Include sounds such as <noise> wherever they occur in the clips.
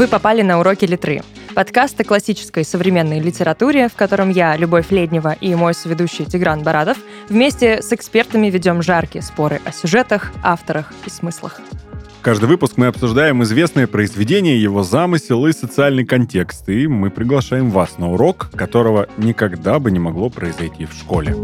Вы попали на уроки литры. Подкаст о классической современной литературе, в котором я, Любовь Леднева и мой соведущий Тигран Барадов вместе с экспертами ведем жаркие споры о сюжетах, авторах и смыслах. Каждый выпуск мы обсуждаем известное произведение, его замысел и социальный контекст, и мы приглашаем вас на урок, которого никогда бы не могло произойти в школе.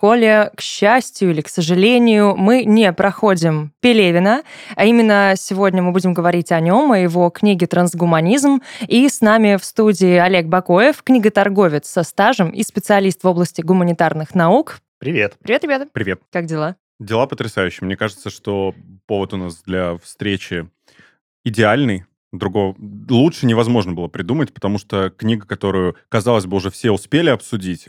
Школе, к счастью или к сожалению, мы не проходим Пелевина, а именно сегодня мы будем говорить о нем, о его книге «Трансгуманизм». И с нами в студии Олег Бакоев, книготорговец со стажем и специалист в области гуманитарных наук. Привет. Привет, ребята. Привет. Как дела? Дела потрясающие. Мне кажется, что повод у нас для встречи идеальный. Другого лучше невозможно было придумать, потому что книга, которую, казалось бы, уже все успели обсудить,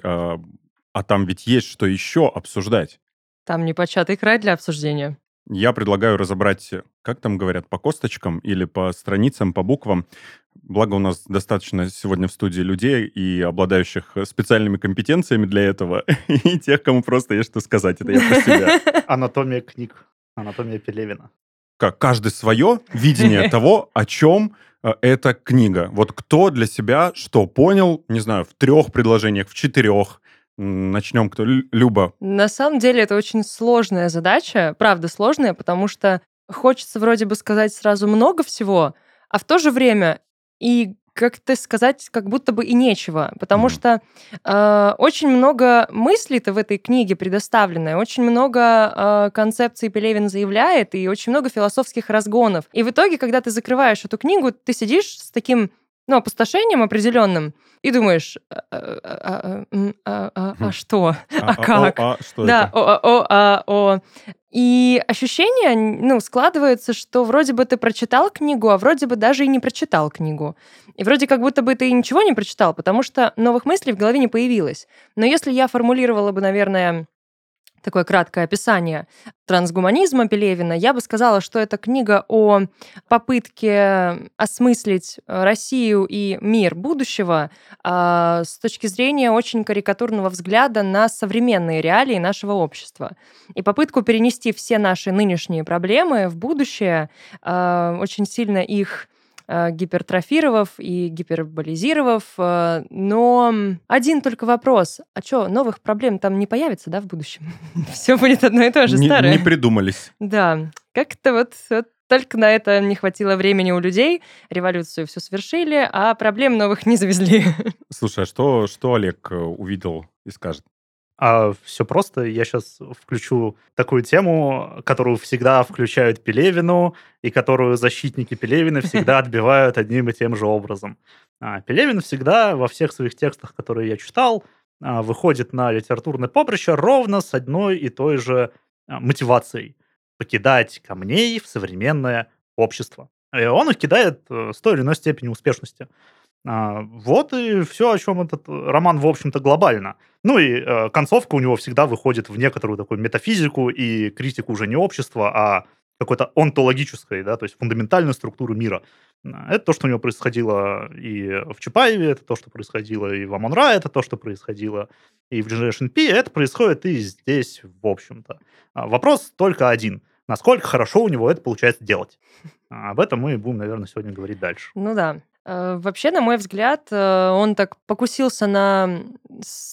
а, там ведь есть что еще обсуждать. Там непочатый край для обсуждения. Я предлагаю разобрать, как там говорят, по косточкам или по страницам, по буквам. Благо у нас достаточно сегодня в студии людей и обладающих специальными компетенциями для этого, <laughs> и тех, кому просто есть что сказать. Это я про себя. <laughs> Анатомия книг. Анатомия Пелевина. Как каждый свое видение <laughs> того, о чем э, эта книга. Вот кто для себя что понял, не знаю, в трех предложениях, в четырех, Начнем, кто? Люба. На самом деле это очень сложная задача, правда сложная, потому что хочется вроде бы сказать сразу много всего, а в то же время и как-то сказать как будто бы и нечего, потому что э, очень много мыслей-то в этой книге предоставлено, очень много э, концепций Пелевин заявляет, и очень много философских разгонов. И в итоге, когда ты закрываешь эту книгу, ты сидишь с таким ну, опустошением определенным, и думаешь, а, а, а, а что? А как? Что да, о, о, а, о. И ощущение, ну, складывается, что вроде бы ты прочитал книгу, а вроде бы даже и не прочитал книгу. И вроде как будто бы ты ничего не прочитал, потому что новых мыслей в голове не появилось. Но если я формулировала бы, наверное, такое краткое описание трансгуманизма Пелевина, я бы сказала, что это книга о попытке осмыслить Россию и мир будущего э, с точки зрения очень карикатурного взгляда на современные реалии нашего общества. И попытку перенести все наши нынешние проблемы в будущее, э, очень сильно их Э, гипертрофировав и гиперболизировав. Э, но один только вопрос. А что, новых проблем там не появится, да, в будущем? <laughs> Все будет одно и то же, старое. Не придумались. Да. Как-то вот, вот только на это не хватило времени у людей, революцию все свершили, а проблем новых не завезли. <laughs> Слушай, а что, что Олег э, увидел и скажет? А все просто. Я сейчас включу такую тему, которую всегда включают Пелевину, и которую защитники Пелевина <laughs> всегда отбивают одним и тем же образом. А, Пелевин всегда во всех своих текстах, которые я читал, а, выходит на литературное поприще ровно с одной и той же а, мотивацией – покидать камней в современное общество. И он их кидает э, с той или иной степенью успешности. А, вот и все, о чем этот роман, в общем-то, глобально. Ну и э, концовка у него всегда выходит в некоторую такую метафизику и критику уже не общества, а какой-то онтологической, да, то есть фундаментальную структуру мира. Это то, что у него происходило и в Чапаеве, это то, что происходило и в Амон-Ра, это то, что происходило и в Generation P, это происходит и здесь, в общем-то. А вопрос только один. Насколько хорошо у него это получается делать? Об этом мы будем, наверное, сегодня говорить дальше. Ну да. Э, вообще, на мой взгляд, э, он так покусился на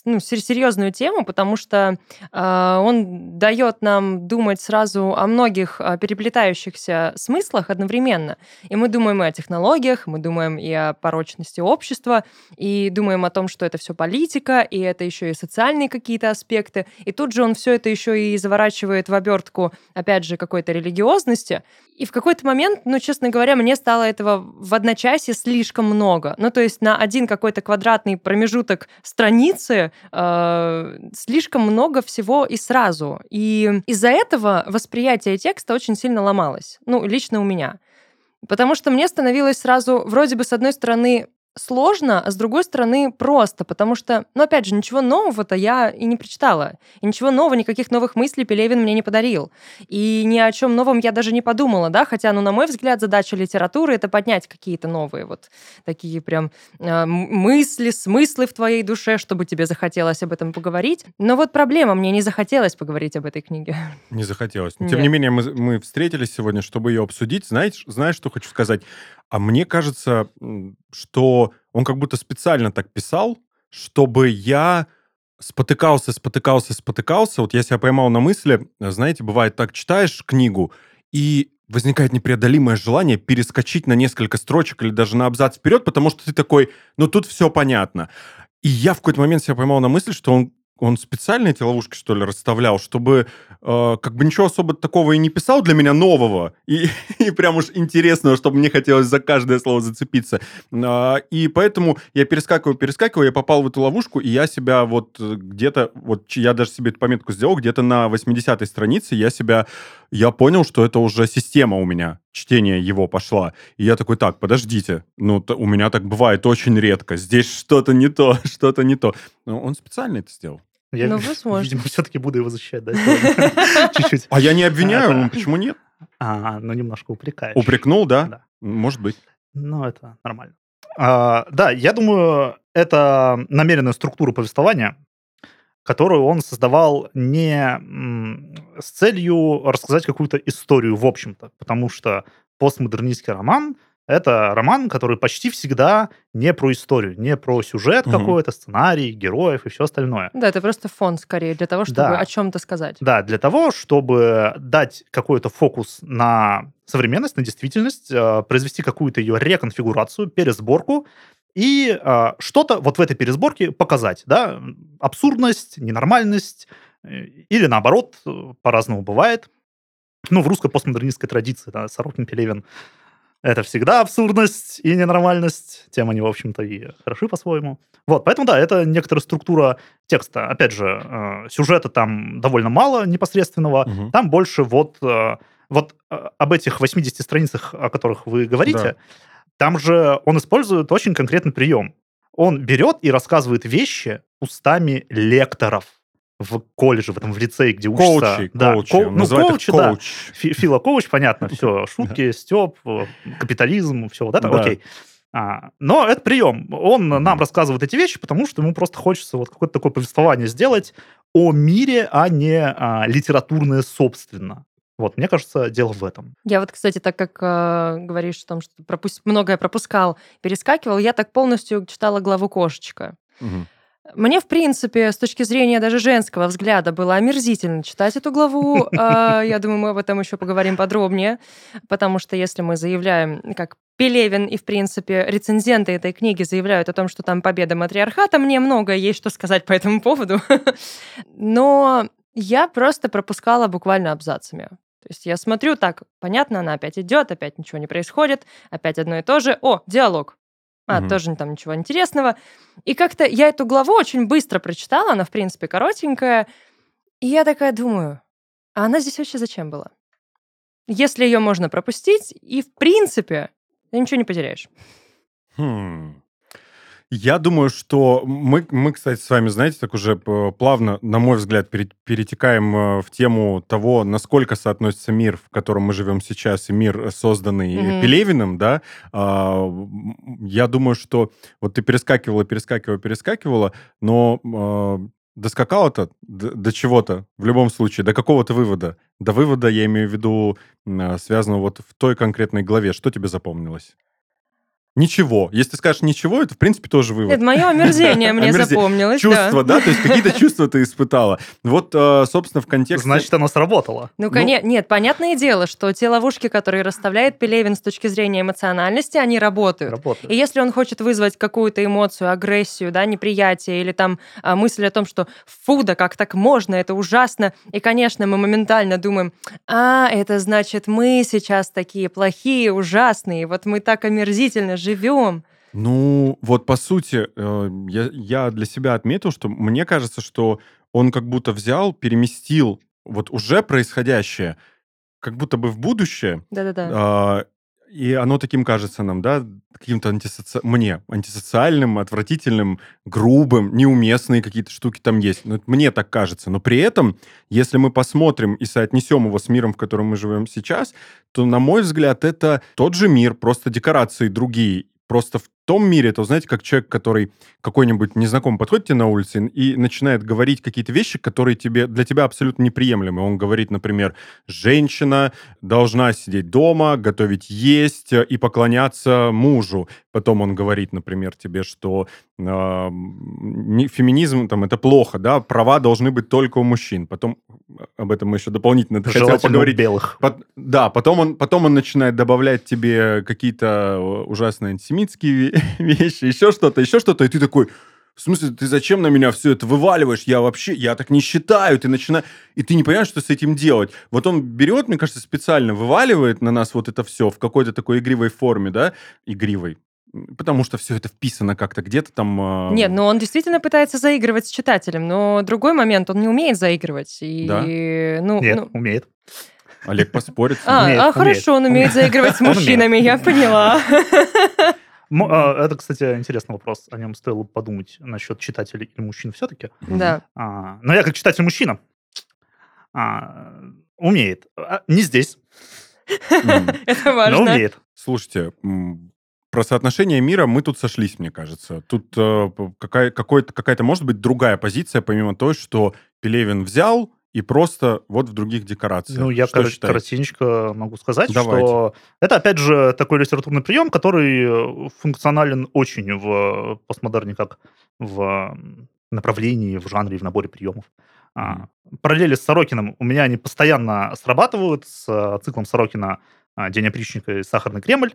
ну, серьезную тему, потому что э, он дает нам думать сразу о многих переплетающихся смыслах одновременно. И мы думаем и о технологиях, мы думаем и о порочности общества, и думаем о том, что это все политика, и это еще и социальные какие-то аспекты. И тут же он все это еще и заворачивает в обертку, опять же, какой-то религиозности. И в какой-то момент, ну, честно говоря, мне стало этого в одночасье слишком много. Ну, то есть на один какой-то квадратный промежуток страницы э, слишком много всего и сразу. И из-за этого восприятие текста очень сильно ломалось. Ну, лично у меня. Потому что мне становилось сразу, вроде бы, с одной стороны, сложно, а с другой стороны просто, потому что, ну, опять же, ничего нового-то я и не прочитала. И ничего нового, никаких новых мыслей Пелевин мне не подарил. И ни о чем новом я даже не подумала, да, хотя, ну, на мой взгляд, задача литературы — это поднять какие-то новые вот такие прям э, мысли, смыслы в твоей душе, чтобы тебе захотелось об этом поговорить. Но вот проблема, мне не захотелось поговорить об этой книге. Не захотелось. Но, тем Нет. не менее, мы, мы встретились сегодня, чтобы ее обсудить. Знаешь, знаешь, что хочу сказать? А мне кажется, что он как будто специально так писал, чтобы я спотыкался, спотыкался, спотыкался. Вот я себя поймал на мысли, знаете, бывает так, читаешь книгу, и возникает непреодолимое желание перескочить на несколько строчек или даже на абзац вперед, потому что ты такой, ну тут все понятно. И я в какой-то момент себя поймал на мысли, что он он специально эти ловушки, что ли, расставлял, чтобы э, как бы ничего особо такого и не писал для меня нового, и, <laughs> и прям уж интересного, чтобы мне хотелось за каждое слово зацепиться. Э, и поэтому я перескакиваю, перескакиваю, я попал в эту ловушку, и я себя вот где-то, вот я даже себе эту пометку сделал, где-то на 80-й странице я себя, я понял, что это уже система у меня, чтение его пошла. И я такой, так, подождите, ну, у меня так бывает очень редко, здесь что-то не то, <laughs> что-то не то. Но он специально это сделал. Я, ну, возможно. <laughs> видимо, все-таки буду его защищать, да? <laughs> <laughs> Чуть-чуть. А я не обвиняю, почему нет? А, ну, немножко упрекаешь. Упрекнул, да? Да. Может быть. Ну, это нормально. А, да, я думаю, это намеренная структура повествования, которую он создавал не с целью рассказать какую-то историю, в общем-то, потому что постмодернистский роман — это роман, который почти всегда не про историю, не про сюжет угу. какой-то, сценарий, героев и все остальное. Да, это просто фон скорее для того, чтобы да. о чем-то сказать. Да, для того, чтобы дать какой-то фокус на современность, на действительность, э, произвести какую-то ее реконфигурацию, пересборку, и э, что-то вот в этой пересборке показать, да, абсурдность, ненормальность, э, или наоборот, по-разному бывает. Ну, в русской постмодернистской традиции, да, Сорокин, Пелевин это всегда абсурдность и ненормальность. Тем они, в общем-то, и хороши по-своему. Вот, поэтому, да, это некоторая структура текста. Опять же, э, сюжета там довольно мало непосредственного. Угу. Там больше вот, э, вот э, об этих 80 страницах, о которых вы говорите, да. там же он использует очень конкретный прием. Он берет и рассказывает вещи устами лекторов в колледже, в этом в лицее, где учатся... Коучи, да, коучи. Ко... Ну, коучи, да. Фила коуч, понятно, <laughs> все, шутки, степ, капитализм, все вот это, окей. А, но это прием. Он нам рассказывает эти вещи, потому что ему просто хочется вот какое-то такое повествование сделать о мире, а не а, литературное собственно. Вот, мне кажется, дело в этом. Я вот, кстати, так как э, говоришь о том, что пропу- многое пропускал, перескакивал, я так полностью читала главу «Кошечка». Угу. Мне, в принципе, с точки зрения даже женского взгляда, было омерзительно читать эту главу. <laughs> А, я думаю, мы об этом еще поговорим подробнее, потому что если мы заявляем, как Пелевин и, в принципе, рецензенты этой книги заявляют о том, что там победа матриархата, мне много есть что сказать по этому поводу. <laughs> Но я просто пропускала буквально абзацами. То есть я смотрю, так, понятно, она опять идет, опять ничего не происходит, опять одно и то же. О, диалог. А, угу. тоже там ничего интересного. И как-то я эту главу очень быстро прочитала, она, в принципе, коротенькая. И я такая думаю, а она здесь вообще зачем была? Если ее можно пропустить, и, в принципе, ты ничего не потеряешь. Хм. Я думаю, что мы, мы, кстати, с вами, знаете, так уже плавно, на мой взгляд, перетекаем э, в тему того, насколько соотносится мир, в котором мы живем сейчас, и мир, созданный mm-hmm. Пелевиным, да. А, я думаю, что вот ты перескакивала, перескакивала, перескакивала, но доскакала-то до, до чего-то, в любом случае, до какого-то вывода. До вывода, я имею в виду, а, связанного вот в той конкретной главе. Что тебе запомнилось? Ничего. Если ты скажешь ничего, это, в принципе, тоже вывод. Это мое омерзение мне запомнилось. Чувство, да? То есть какие-то <laughs> чувства ты испытала. Вот, э, собственно, в контексте... Значит, оно сработало. Ну, конечно. Ну, нет, понятное дело, что те ловушки, которые расставляет Пелевин с точки зрения эмоциональности, они работают. Работают. И если он хочет вызвать какую-то эмоцию, агрессию, да, неприятие или там а, мысль о том, что фу, да как так можно, это ужасно, и, конечно, мы моментально думаем, а, это значит, мы сейчас такие плохие, ужасные, вот мы так омерзительно живем, живем. Ну, вот по сути, э, я, я для себя отметил, что мне кажется, что он как будто взял, переместил вот уже происходящее, как будто бы в будущее. Да-да-да. И оно таким кажется нам, да, каким-то антисоци... мне антисоциальным, отвратительным, грубым, неуместные какие-то штуки там есть. Но мне так кажется. Но при этом, если мы посмотрим и соотнесем его с миром, в котором мы живем сейчас, то, на мой взгляд, это тот же мир, просто декорации другие. Просто в том мире, то, знаете, как человек, который какой-нибудь незнакомый подходит тебе на улице и начинает говорить какие-то вещи, которые тебе, для тебя абсолютно неприемлемы. Он говорит, например, женщина должна сидеть дома, готовить есть и поклоняться мужу. Потом он говорит, например, тебе, что э, феминизм там это плохо, да, права должны быть только у мужчин. Потом об этом мы еще дополнительно хотел поговорить. белых. По, да, потом он, потом он начинает добавлять тебе какие-то ужасные антисемитские <laughs> вещи, еще что-то, еще что-то, и ты такой, в смысле, ты зачем на меня все это вываливаешь? Я вообще, я так не считаю. Ты начинаешь... И ты не понимаешь, что с этим делать. Вот он берет, мне кажется, специально вываливает на нас вот это все в какой-то такой игривой форме, да? Игривой. Потому что все это вписано как-то где-то там... Э... Нет, ну он действительно пытается заигрывать с читателем, но другой момент, он не умеет заигрывать. И, да? ну, Нет, ну... умеет. Олег поспорит. А, умеет, а умеет. хорошо, он умеет заигрывать с мужчинами, я поняла. <laughs> А, это, кстати, интересный вопрос. О нем стоило подумать насчет читателей или мужчин все-таки. Да. А, но я как читатель-мужчина умеет. Не здесь. <laughs> Это важно. Но умеет. Слушайте, про соотношение мира мы тут сошлись, мне кажется. Тут э, какая, какая-то, может быть, другая позиция, помимо той, что Пелевин взял и просто вот в других декорациях. Ну, я что кор- считаете? коротенько могу сказать, Давайте. что это, опять же, такой литературный прием, который функционален очень в постмодерне, как в направлении, в жанре, в наборе приемов. А, параллели с Сорокиным у меня они постоянно срабатывают с а, циклом Сорокина а, «День опричника» и «Сахарный Кремль»,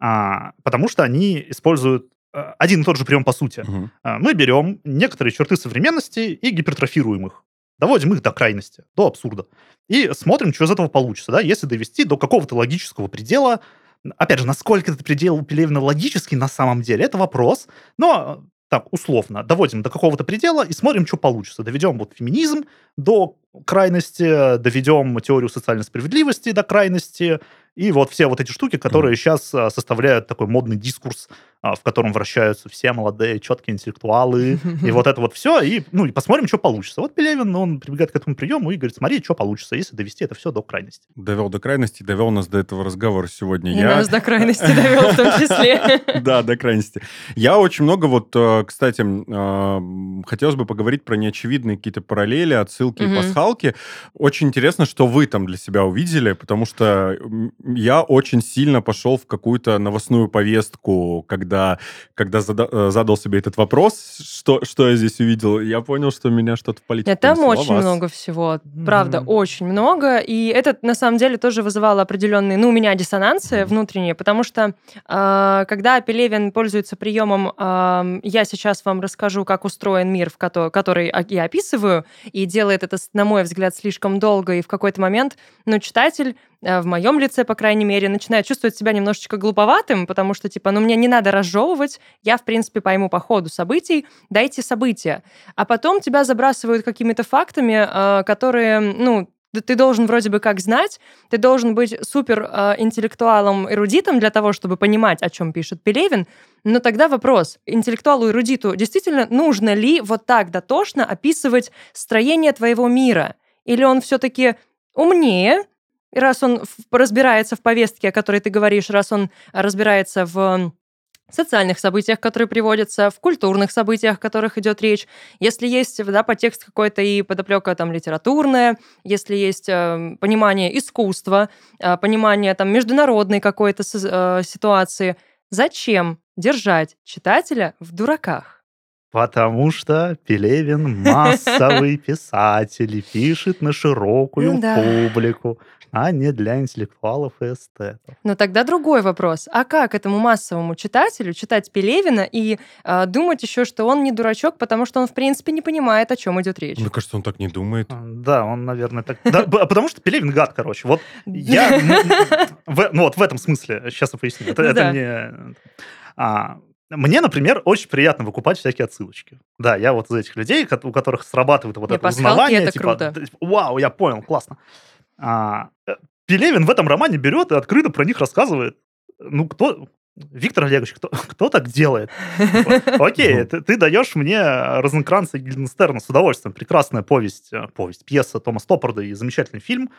а, потому что они используют один и тот же прием по сути. А, Мы берем некоторые черты современности и гипертрофируем их. Доводим их до крайности, до абсурда. И смотрим, что из этого получится. Да? Если довести до какого-то логического предела, опять же, насколько этот предел у Пелевина логический на самом деле, это вопрос. Но так, условно, доводим до какого-то предела и смотрим, что получится. Доведем вот феминизм до крайности, доведем теорию социальной справедливости до крайности, и вот все вот эти штуки, которые сейчас а, составляют такой модный дискурс, в котором вращаются все молодые, четкие интеллектуалы, <laughs> и вот это вот все, и, ну, и посмотрим, что получится. Вот Пелевин, он прибегает к этому приему и говорит, смотри, что получится, если довести это все до крайности. Довел до крайности, довел нас до этого разговора сегодня. И Я... нас до крайности <laughs> довел в том числе. <laughs> Да, до крайности. Я очень много вот, э, кстати, э, хотелось бы поговорить про неочевидные какие-то параллели, отсылки и пасхалки. Очень интересно, что вы там для себя увидели, потому что я очень сильно пошел в какую-то новостную повестку, когда, когда зада- э, задал себе этот вопрос, что, что я здесь увидел, я понял, что меня что-то в политике Нет, там очень Вас? много всего. Правда, Мгм. очень много. И это, на самом деле, тоже вызывало определенные, ну, у меня диссонансы Мгм. внутренние, потому что а, когда Пелевин пользуется приемом а, «я сейчас вам расскажу, как устроен мир, в кото- который а- я описываю», и делает это, на мой взгляд, слишком долго, и в какой-то момент, ну, читатель э, в моем лице, по крайней мере, начинает чувствовать себя немножечко глуповатым, потому что, типа, ну, мне не надо разжевывать, я, в принципе, пойму по ходу событий, дайте события. А потом тебя забрасывают какими-то фактами, э, которые, ну, ты должен вроде бы как знать, ты должен быть супер э, интеллектуалом, эрудитом для того, чтобы понимать, о чем пишет Пелевин. Но тогда вопрос, интеллектуалу, эрудиту, действительно нужно ли вот так дотошно описывать строение твоего мира? Или он все-таки умнее, раз он разбирается в повестке, о которой ты говоришь, раз он разбирается в социальных событиях, которые приводятся, в культурных событиях, о которых идет речь, если есть да, подтекст какой-то и подоплека там литературная, если есть э, понимание искусства, э, понимание там международной какой-то э, ситуации, зачем держать читателя в дураках? Потому что Пелевин массовый <laughs> писатель и пишет на широкую Ну публику, а не для интеллектуалов и эстетов. Но тогда другой вопрос. А как этому массовому читателю читать Пелевина и э, думать еще, что он не дурачок, потому что он, в принципе, не понимает, о чем идет речь? Мне кажется, он так не думает. Да, он, наверное, так... Да, б- потому что Пелевин гад, короче. Вот я... Ну вот в этом смысле, сейчас я поясню. Это да. мне... а, например, очень приятно выкупать всякие отсылочки. Да, я вот из этих людей, у которых срабатывает вот Не, это пасхалки узнавание. это типа, круто. Вау, я понял, классно. А, э, Пелевин в этом романе берет и открыто про них рассказывает. ну, кто... Виктор Олегович, кто, <laughs> кто так делает? Окей, ты, ты даешь мне Розенкранца и Гильденстерна с удовольствием. Прекрасная повесть, э, повесть, пьеса Тома Стоппорда и замечательный фильм.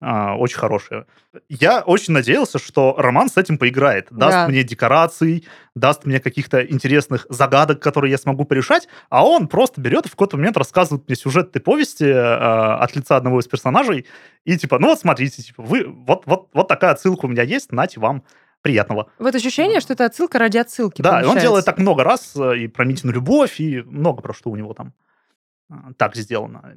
А, очень хорошая. Я очень надеялся, что роман с этим поиграет. Даст Да. мне декораций, даст мне каких-то интересных загадок, которые я смогу порешать, а он просто берет и в какой-то момент рассказывает мне сюжет этой повести э, от лица одного из персонажей, и типа, ну вот смотрите, типа, вы, вот, вот, вот такая отсылка у меня есть, нате вам приятного. Вот ощущение, что это отсылка ради отсылки. Да, и он получается. делает так много раз, э, и про Митину любовь, и много про что у него там э, так сделано.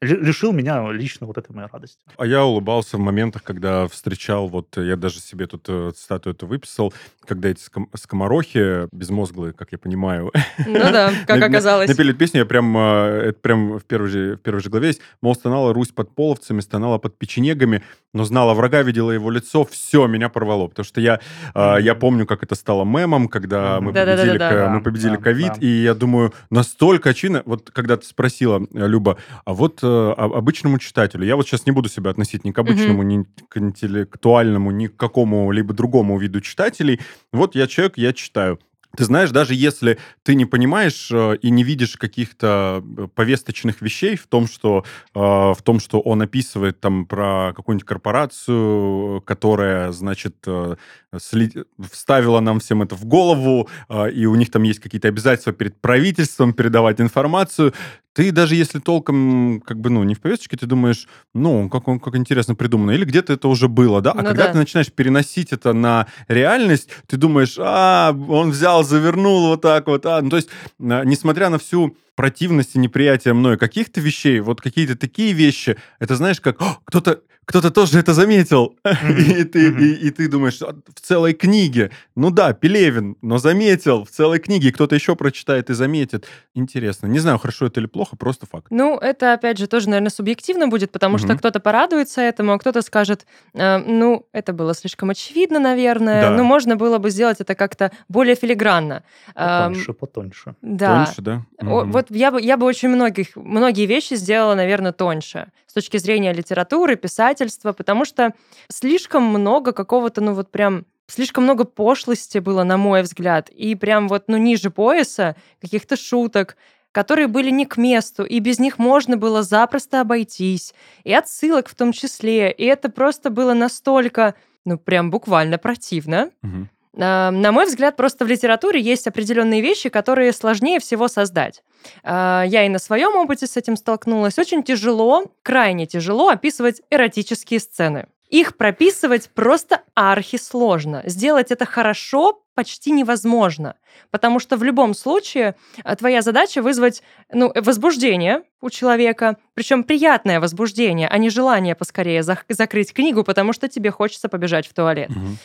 Лишил меня лично вот этой моей радости. А я улыбался в моментах, когда встречал, вот э, я даже себе тут э, статую эту выписал, когда эти ском- скоморохи, безмозглые, как я понимаю, Ну да, как <laughs> оказалось. Напели песню, я прям, э, это прям в первой, же, в первой же главе есть, мол, стонала Русь под половцами, стонала под печенегами, но знала врага, видела его лицо, все, меня порвало, потому что я, э, я помню, как это стало мемом, когда мы победили, мы победили ковид, да. и я думаю, настолько очевидно, вот когда ты спросила, э, Люба, а вот э, обычному читателю, я вот сейчас не буду себя относить ни к обычному, ни к интеллектуальному, ни к какому-либо другому виду читателей, вот я человек, я читаю. Ты знаешь, даже если ты не понимаешь э, и не видишь каких-то э, повесточных вещей в том, что э, в том, что он описывает там про какую-нибудь корпорацию, которая, значит, э, вставила нам всем это в голову, э, и у них там есть какие-то обязательства перед правительством передавать информацию, ты даже если толком как бы ну не в повесточке, ты думаешь, ну как он как интересно придумано, или где-то это уже было, да? А Ну когда да. ты начинаешь переносить это на реальность, ты думаешь, а он взял, завернул вот так вот, а, ну то есть на- несмотря на всю противность и неприятие мной каких-то вещей, вот какие-то такие вещи, это знаешь как «О, кто-то кто-то тоже это заметил, и ты Мгм. и, и ты думаешь «А, в целой книге, ну да, Пелевин, но заметил в целой книге, кто-то еще прочитает и заметит. Интересно, не знаю, хорошо это или плохо, просто факт. Ну, это, опять же, тоже, наверное, субъективно будет, потому что Мгм. кто-то порадуется этому, а кто-то скажет, э, ну, это было слишком очевидно, наверное, Да. ну, можно было бы сделать это как-то более филигранно. Потоньше, потоньше. Да. Тоньше, да? О. Вот я бы, я бы очень многих, многие вещи сделала, наверное, тоньше с точки зрения литературы, писательства, потому что слишком много какого-то, ну вот прям слишком много пошлости было, на мой взгляд, и прям вот, ну, ниже пояса каких-то шуток, которые были не к месту, и без них можно было запросто обойтись, и отсылок в том числе, и это просто было настолько, ну, прям буквально противно, Мгм. А, На мой взгляд, просто в литературе есть определенные вещи, которые сложнее всего создать. А, Я и на своем опыте с этим столкнулась. Очень тяжело, крайне тяжело описывать эротические сцены. Их прописывать просто архисложно. Сделать это хорошо почти невозможно, потому что в любом случае а, твоя задача вызвать ну, э, возбуждение у человека, причем приятное возбуждение, а не желание поскорее зах- закрыть книгу, потому что тебе хочется побежать в туалет. Мгм.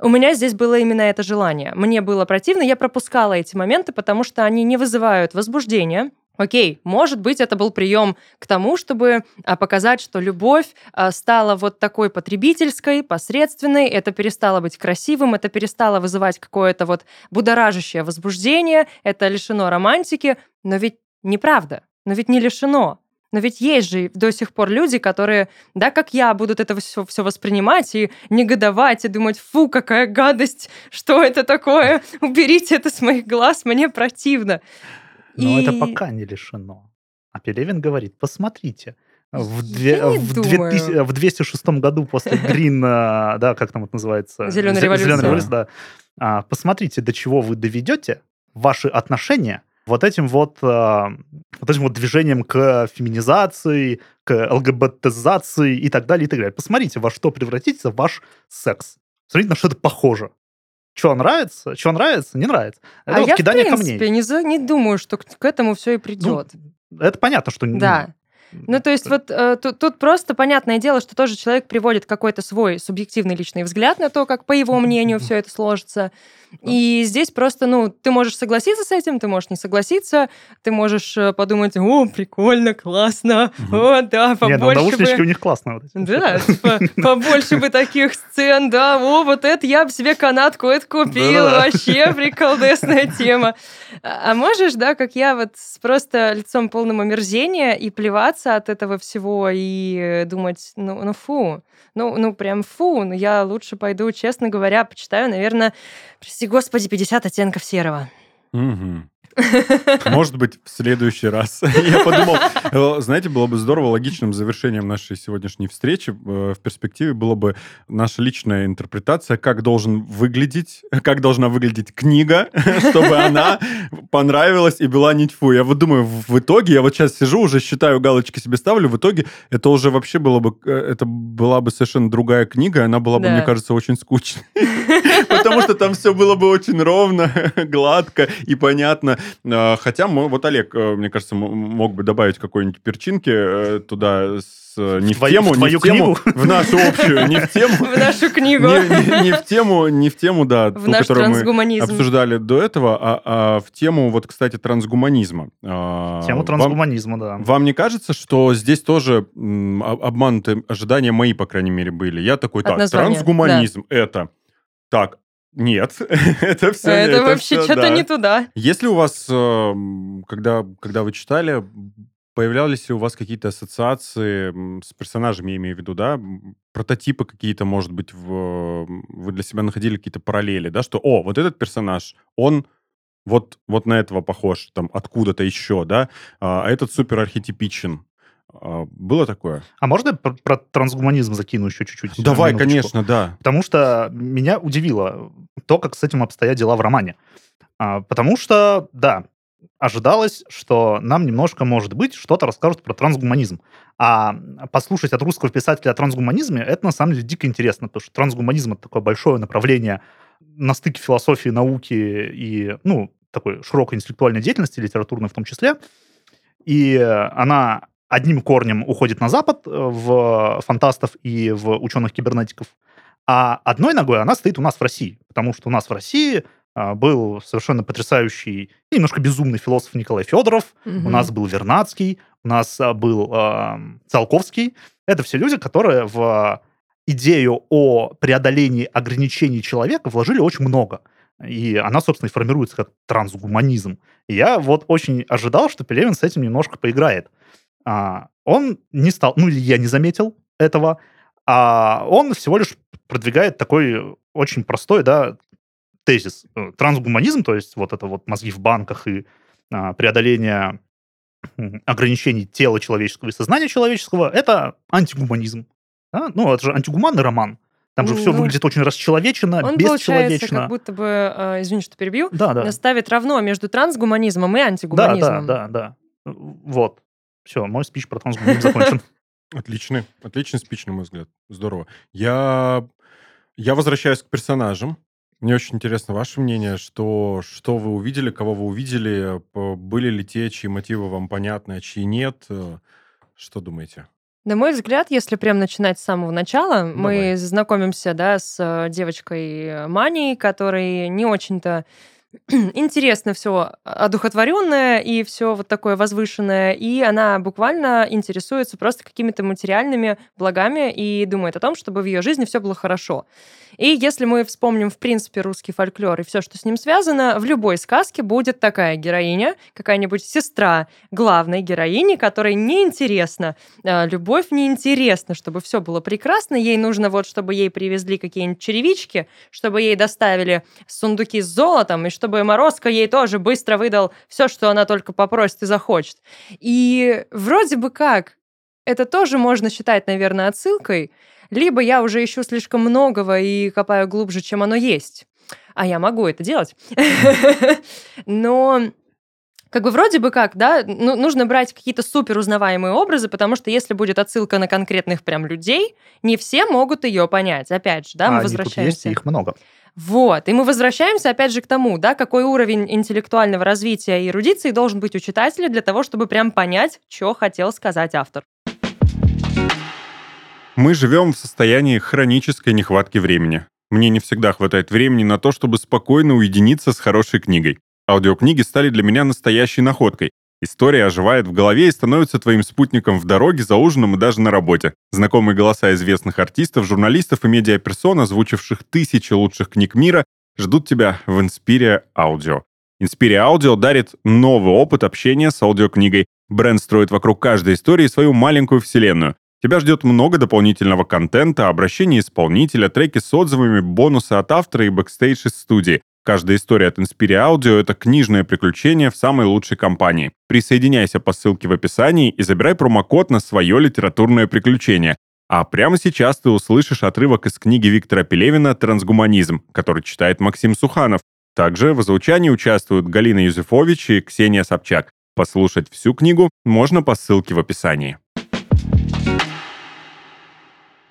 У меня здесь было именно это желание. Мне было противно, я пропускала эти моменты, потому что они не вызывают возбуждения. Окей, может быть, это был прием к тому, чтобы а, показать, что любовь а, стала вот такой потребительской, посредственной, это перестало быть красивым, это перестало вызывать какое-то вот будоражащее возбуждение, это лишено романтики, но ведь неправда, но ведь не лишено. Но ведь есть же до сих пор люди, которые, да, как я, будут это все, все воспринимать и негодовать, и думать, фу, какая гадость, что это такое, уберите это с моих глаз, мне противно. Но И- это пока не лишено. А Пелевин говорит, посмотрите, в, две- в, думаю. 2000 в 206 году после <laughs> Грин, а, да, как там это называется? Зелёной Зе- революции. Зелёной революции, да. А, Посмотрите, до чего вы доведете ваши отношения вот этим вот, а, вот этим вот движением к феминизации, к ЛГБТизации и так далее, и так далее. Посмотрите, во что превратится ваш секс. Смотрите, на что это похоже. Что нравится, что нравится, не нравится. Это а вот я, в кидание принципе, камней. не, за- не думаю, что к, к этому все и придет. Это понятно, что... ну, да. Ну, то есть вот э, тут, тут просто понятное дело, что тоже человек приводит какой-то свой субъективный личный взгляд на то, как, по его мнению, все это сложится. И здесь просто, ну, ты можешь согласиться с этим, ты можешь не согласиться, ты можешь э, подумать, о, прикольно, классно, Мгм. о, да, Не, ну побольше наушнички у бы... них классные. Вот эти. Да, типа, побольше бы таких сцен, да, о, вот это я бы себе канатку это купил, вообще приколдесная тема. А а можешь, да, как я, вот с просто лицом полным омерзения и плеваться отвлекаться от этого всего и думать, ну, ну фу, ну, ну прям фу, ну я лучше пойду, честно говоря, почитаю, наверное, прости господи, 50 оттенков серого. Угу. <laughs> Может быть, в следующий раз. <laughs> Я подумал, э, знаете, было бы здорово логичным завершением нашей сегодняшней встречи э, в перспективе было бы наша личная интерпретация, как должен выглядеть, как должна выглядеть книга, <laughs> чтобы она понравилась и была не тьфу. Я вот думаю, в итоге, я вот сейчас сижу, уже считаю, галочки себе ставлю, в итоге это уже вообще было бы, э, это была бы совершенно другая книга, она была бы, мне кажется, очень скучной. Потому что там все было бы очень ровно, <laughs> гладко и понятно. А, хотя, вот Олег, э, мне кажется, мог бы добавить какой-нибудь перчинки э, туда с э, не в, в тему, в не в тему, <laughs> в нашу общую, не в тему. <laughs> В нашу книгу. Не, в тему, не в тему, да, в ту, которую мы обсуждали до этого, а, а в тему, вот, кстати, трансгуманизма. А, тему трансгуманизма, да. Вам не кажется, что здесь тоже обманутые ожидания мои, по крайней мере, были? Я такой, так, трансгуманизм это так, нет, <laughs> это все. Это, это вообще что-то да. не туда. Если у вас, эм, когда, когда вы читали, появлялись ли у вас какие-то ассоциации с персонажами, я имею в виду, да, прототипы какие-то, может быть, в, вы для себя находили какие-то параллели, да, что, о, вот этот персонаж, он вот, вот на этого похож, там, откуда-то еще, да, а, а этот супер архетипичен. А, было такое? А можно про, про трансгуманизм закину еще чуть-чуть? Давай, конечно, да. Потому что меня удивило то, как с этим обстоят дела в романе. А, потому что, да, ожидалось, что нам немножко, может быть, что-то расскажут про трансгуманизм. А послушать от русского писателя о трансгуманизме, это на самом деле дико интересно, потому что трансгуманизм — это такое большое направление на стыке философии, науки и, ну, такой широкой интеллектуальной деятельности, литературной в том числе. И она одним корнем уходит на Запад э, в фантастов и в ученых-кибернетиков, а одной ногой она стоит у нас в России, потому что у нас в России а, был совершенно потрясающий, немножко безумный философ Николай Федоров, угу. у нас был Вернадский, у нас был э, Циолковский. Это все люди, которые в идею о преодолении ограничений человека вложили очень много. И она, собственно, и формируется как трансгуманизм. И я вот очень ожидал, что Пелевин с этим немножко поиграет а, он не стал, ну или я не заметил этого, а он всего лишь продвигает такой очень простой, да, тезис. Э, трансгуманизм, то есть вот это вот мозги в банках и а, преодоление ограничений тела человеческого и сознания человеческого, это антигуманизм. Да? Ну, это же антигуманный роман. Там же все ну, выглядит очень расчеловечено, он, бесчеловечно. как будто бы, э, извини, что перебью, да, да. ставит равно между трансгуманизмом и антигуманизмом. Да, да, да, да. Вот. Все, мой спич про трансгуманизм закончен. <laughs> Отличный, отличный спич, на мой взгляд. Здорово. Я, я возвращаюсь к персонажам. Мне очень интересно ваше мнение, что, что вы увидели, кого вы увидели, были ли те, чьи мотивы вам понятны, а чьи нет. Что думаете? На мой взгляд, если прям начинать с самого начала, Давай. мы знакомимся да, с э, девочкой Маней, которой не очень-то <clears throat> интересно все одухотворенное и все вот такое возвышенное, и она буквально интересуется просто какими-то материальными благами и думает о том, чтобы в ее жизни все было хорошо. И если мы вспомним, в принципе, русский фольклор и все, что с ним связано, в любой сказке будет такая героиня, какая-нибудь сестра главной героини, которой неинтересно, а, любовь неинтересна, чтобы все было прекрасно, ей нужно вот, чтобы ей привезли какие-нибудь черевички, чтобы ей доставили сундуки с золотом, и чтобы Морозко ей тоже быстро выдал все, что она только попросит и захочет. И вроде бы как, это тоже можно считать, наверное, отсылкой, либо я уже ищу слишком многого и копаю глубже, чем оно есть. А я могу это делать. <laughs> Но как бы вроде бы как, да, ну, нужно брать какие-то супер узнаваемые образы, потому что если будет отсылка на конкретных прям людей, не все могут ее понять. Опять же, да, мы а возвращаемся. Тут есть, их много. Вот, и мы возвращаемся опять же к тому, да, какой уровень интеллектуального развития и эрудиции должен быть у читателя для того, чтобы прям понять, что хотел сказать автор. Мы живем в состоянии хронической нехватки времени. Мне не всегда хватает времени на то, чтобы спокойно уединиться с хорошей книгой. Аудиокниги стали для меня настоящей находкой. История оживает в голове и становится твоим спутником в дороге, за ужином и даже на работе. Знакомые голоса известных артистов, журналистов и медиаперсон, озвучивших тысячи лучших книг мира, ждут тебя в Inspiria Audio. Inspiria Audio дарит новый опыт общения с аудиокнигой. Бренд строит вокруг каждой истории свою маленькую вселенную. Тебя ждет много дополнительного контента, обращения исполнителя, треки с отзывами, бонусы от автора и бэкстейдж из студии. Каждая история от Inspire Audio — это книжное приключение в самой лучшей компании. Присоединяйся по ссылке в описании и забирай промокод на свое литературное приключение. А прямо сейчас ты услышишь отрывок из книги Виктора Пелевина «Трансгуманизм», который читает Максим Суханов. Также в озвучании участвуют Галина Юзефович и Ксения Собчак. Послушать всю книгу можно по ссылке в описании.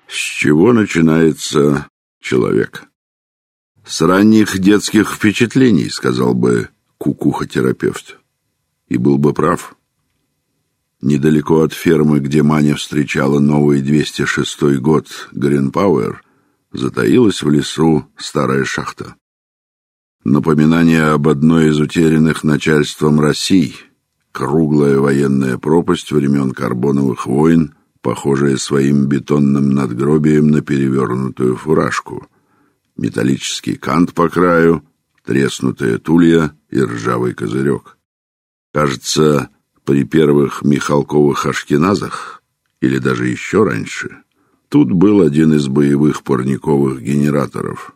С чего начинается человек? С ранних детских впечатлений, сказал бы кукуха-терапевт. И был бы прав. Недалеко от фермы, где Маня встречала новый 206 год Гринпауэр, затаилась в лесу старая шахта. Напоминание об одной из утерянных начальством России, круглая военная пропасть времен карбоновых войн, похожая своим бетонным надгробием на перевернутую фуражку — металлический кант по краю, треснутая тулья и ржавый козырек. Кажется, при первых Михалковых ашкеназах, или даже еще раньше, тут был один из боевых парниковых генераторов.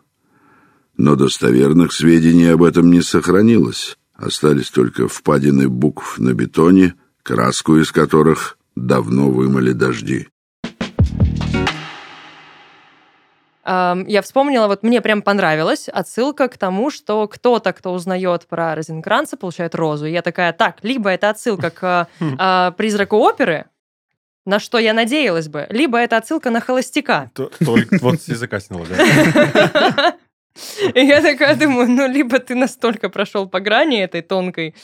Но достоверных сведений об этом не сохранилось. Остались только впадины букв на бетоне, краску из которых давно вымыли дожди. я вспомнила, вот мне прям понравилась отсылка к тому, что кто-то, кто узнает про Розенкранца, получает розу. И я такая, так, либо это отсылка к э, призраку оперы, на что я надеялась бы, либо это отсылка на холостяка. Только вот с языка сняла, да. <laughs> И я такая думаю, ну, либо ты настолько прошел по грани этой тонкой,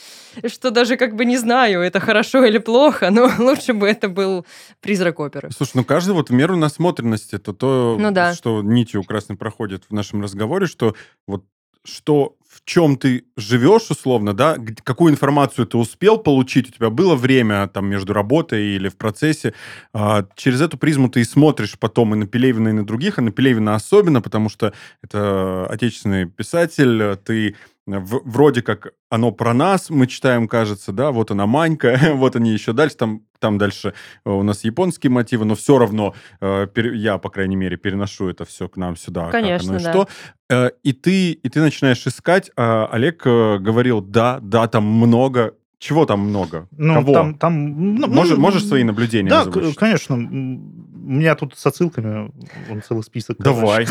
что даже как бы не знаю, это хорошо или плохо, но <laughs> лучше бы это был призрак оперы. Слушай, ну каждый вот в меру насмотренности, это то, ну, да. что нитью красной проходит в нашем разговоре, что вот что в чем ты живешь условно, да, какую информацию ты успел получить, у тебя было время там между работой или в процессе, а, через эту призму ты и смотришь потом и на Пелевина, и на других, а на Пелевина особенно, потому что это отечественный писатель, ты в, вроде как оно про нас, мы читаем, кажется, да, вот она Манька, <laughs> вот они еще дальше, там, там дальше э, у нас японские мотивы, но все равно э, я, по крайней мере, переношу это все к нам сюда, Конечно, как оно да. и что. Э, и, ты, и ты начинаешь искать, а Олег говорил, да, да, там много, чего там много? Ну, Кого? Там, там, ну, можешь, можешь свои наблюдения Да, озвучить? конечно. У меня тут с отсылками он целый список. Давай.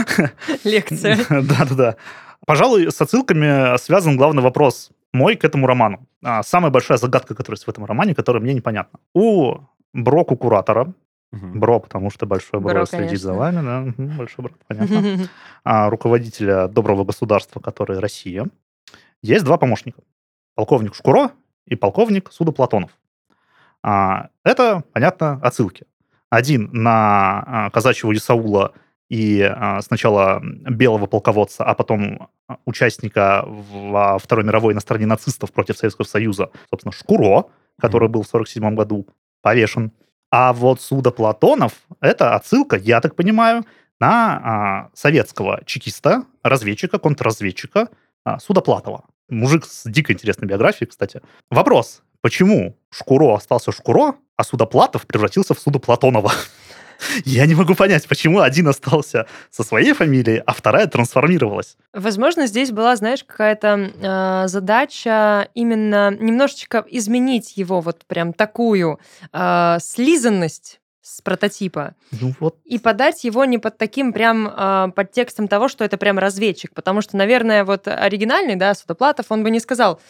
<laughs> Лекция. <laughs> Да-да-да. Пожалуй, с отсылками связан главный вопрос мой к этому роману. А, самая большая загадка, которая есть в этом романе, которая мне непонятна. У Броку куратора, Бро, потому что большой Бро, Бро следит конечно. за вами, да, большой Бро, понятно. <laughs> А, руководителя доброго государства, который Россия, есть два помощника. Полковник Шкуро и полковник Суда Платонов. А, это, понятно, отсылки. Один на казачьего Исаула и а, сначала белого полководца, а потом участника во Второй мировой на стороне нацистов против Советского Союза, собственно, Шкуро, который был в 1947 году повешен. А вот Суда Платонов – это отсылка, я так понимаю, на а, советского чекиста, разведчика, контрразведчика а, Судоплатова. Мужик с дико интересной биографией, кстати. Вопрос, почему Шкуро остался Шкуро, а Судоплатов превратился в Судоплатонова? <laughs> Я не могу понять, почему один остался со своей фамилией, а вторая трансформировалась. Возможно, здесь была, знаешь, какая-то э, задача именно немножечко изменить его вот прям такую э, слизанность с прототипа Ну вот. и подать его не под таким прям э, подтекстом того, что это прям разведчик, потому что, наверное, вот оригинальный, да, Судоплатов, он бы не сказал,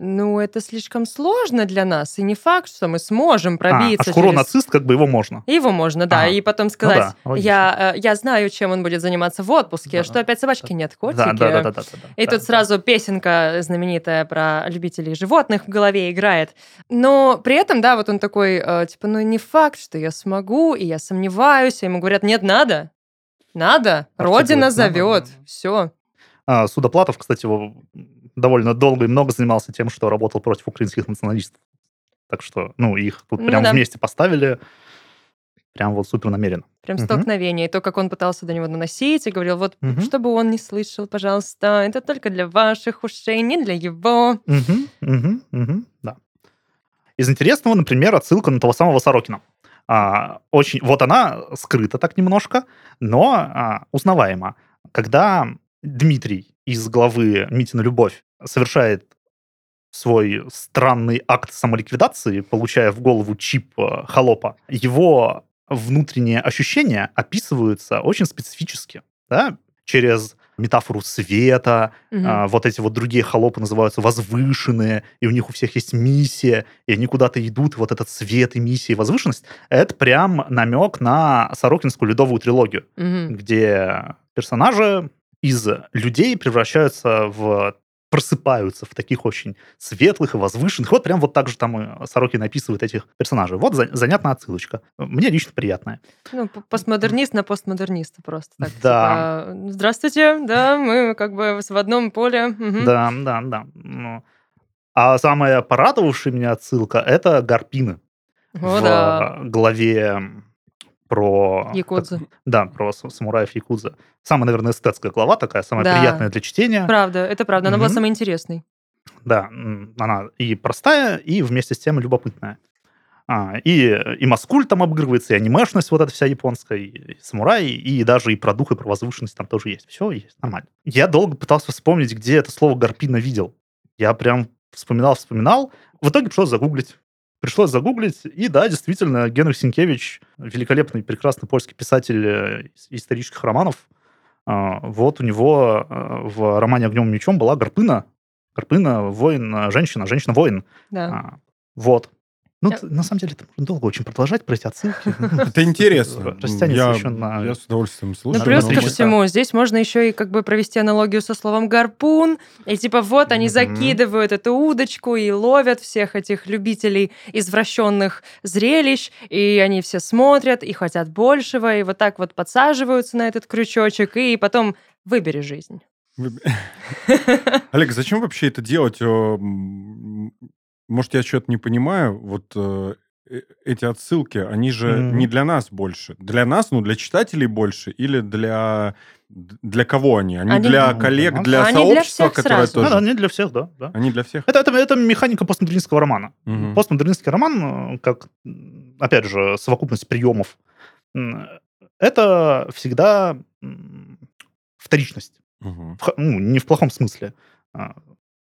ну, это слишком сложно для нас, и не факт, что мы сможем А, пробиться а Шкуро через- нацист, как бы его можно. Его можно, да, Ага. и потом сказать, да, логично. я, э, я знаю, чем он будет заниматься в отпуске, Да. что опять собачки нет, котики. Да, да, да, да, да, да, И да, тут да. сразу песенка знаменитая про любителей животных в голове играет. Но при этом, да, вот он такой, э, типа, ну не факт, что я смогу, и я сомневаюсь. А ему говорят, нет, надо. Надо. А Родина зовет. Все. А, Судоплатов, кстати, его довольно долго и много занимался тем, что работал против украинских националистов. Так что, ну, их тут Ну прям да. вместе поставили. Прям вот супер намеренно. Прям столкновение. И то, как он пытался до него наносить, и говорил, вот, Мгм. чтобы он не слышал, пожалуйста, это только для ваших ушей, не для его. Мгм, мгм, мгм, да. Из интересного, например, отсылка на того самого Сорокина. А, очень, вот она скрыта так немножко, но а, узнаваема. Когда Дмитрий из главы «Митина любовь» совершает свой странный акт самоликвидации, получая в голову чип э, холопа, его внутренние ощущения описываются очень специфически. Да? Через метафору света, Мгм. а, вот эти вот другие холопы называются возвышенные, и у них у всех есть миссия, и они куда-то идут, вот этот свет и миссия, и возвышенность, это прям намек на Сорокинскую ледовую трилогию, Мгм. где персонажи из людей превращаются в просыпаются в таких очень светлых и возвышенных. Вот прям вот так же там и Сорокин описывает этих персонажей. Вот за- занятная отсылочка. Мне лично приятная. Ну, постмодернист на постмодерниста просто. Так, Да. типа, Здравствуйте, да, мы как бы в одном поле. мгм». Да, да, да. Ну, А самая порадовавшая меня отсылка — это Гарпины. О, в да. главе про... Якудзы. Да, про самураев Якудза. Самая, наверное, эстетская глава такая, самая Да. приятная для чтения. Правда, это правда. Она была Мгм. самой интересной. Да, она и простая, и вместе с тем любопытная. А, и, и маскуль там обыгрывается, и анимешность вот эта вся японская, и, и самурай, и даже и про дух, и про возвышенность там тоже есть. Все есть, нормально. Я долго пытался вспомнить, где это слово «гарпина» видел. Я прям вспоминал, вспоминал. В итоге пришлось загуглить. Пришлось загуглить, и да, действительно, Генрих Синкевич, великолепный, прекрасный польский писатель э, ис- исторических романов, а, вот у него э, в романе «Огнем и мечом» была гарпына, Карпына, воин, женщина, женщина-воин. Да. А, вот. Ну, Я- на самом деле, это можно долго очень продолжать про эти отсылки. <laughs> Это интересно. <laughs> Растянется я, еще на... я с удовольствием Ну, слушаю. плюс на ко всему, здесь можно еще и как бы провести аналогию со словом гарпун. И типа вот они закидывают эту удочку и ловят всех этих любителей извращенных зрелищ, и они все смотрят и хотят большего, и вот так вот подсаживаются на этот крючочек, и потом выбери жизнь. <laughs> Олег, зачем вообще это делать? Может, я что-то не понимаю? Вот э, э, эти отсылки, они же Мгм. не для нас больше. Для нас, ну, для читателей больше или для... Для кого они? Они, Они- для Ну, коллег, для нас. для Они для сообщества, всех которое сразу. Да, тоже... да, не для всех, да. да. Они для всех? Это, это, это механика постмодернистского романа. Мгм. Постмодернистский роман, э, как, м, опять же, совокупность приемов, м, это всегда м, вторичность. Мгм. В ну, не в плохом смысле. А,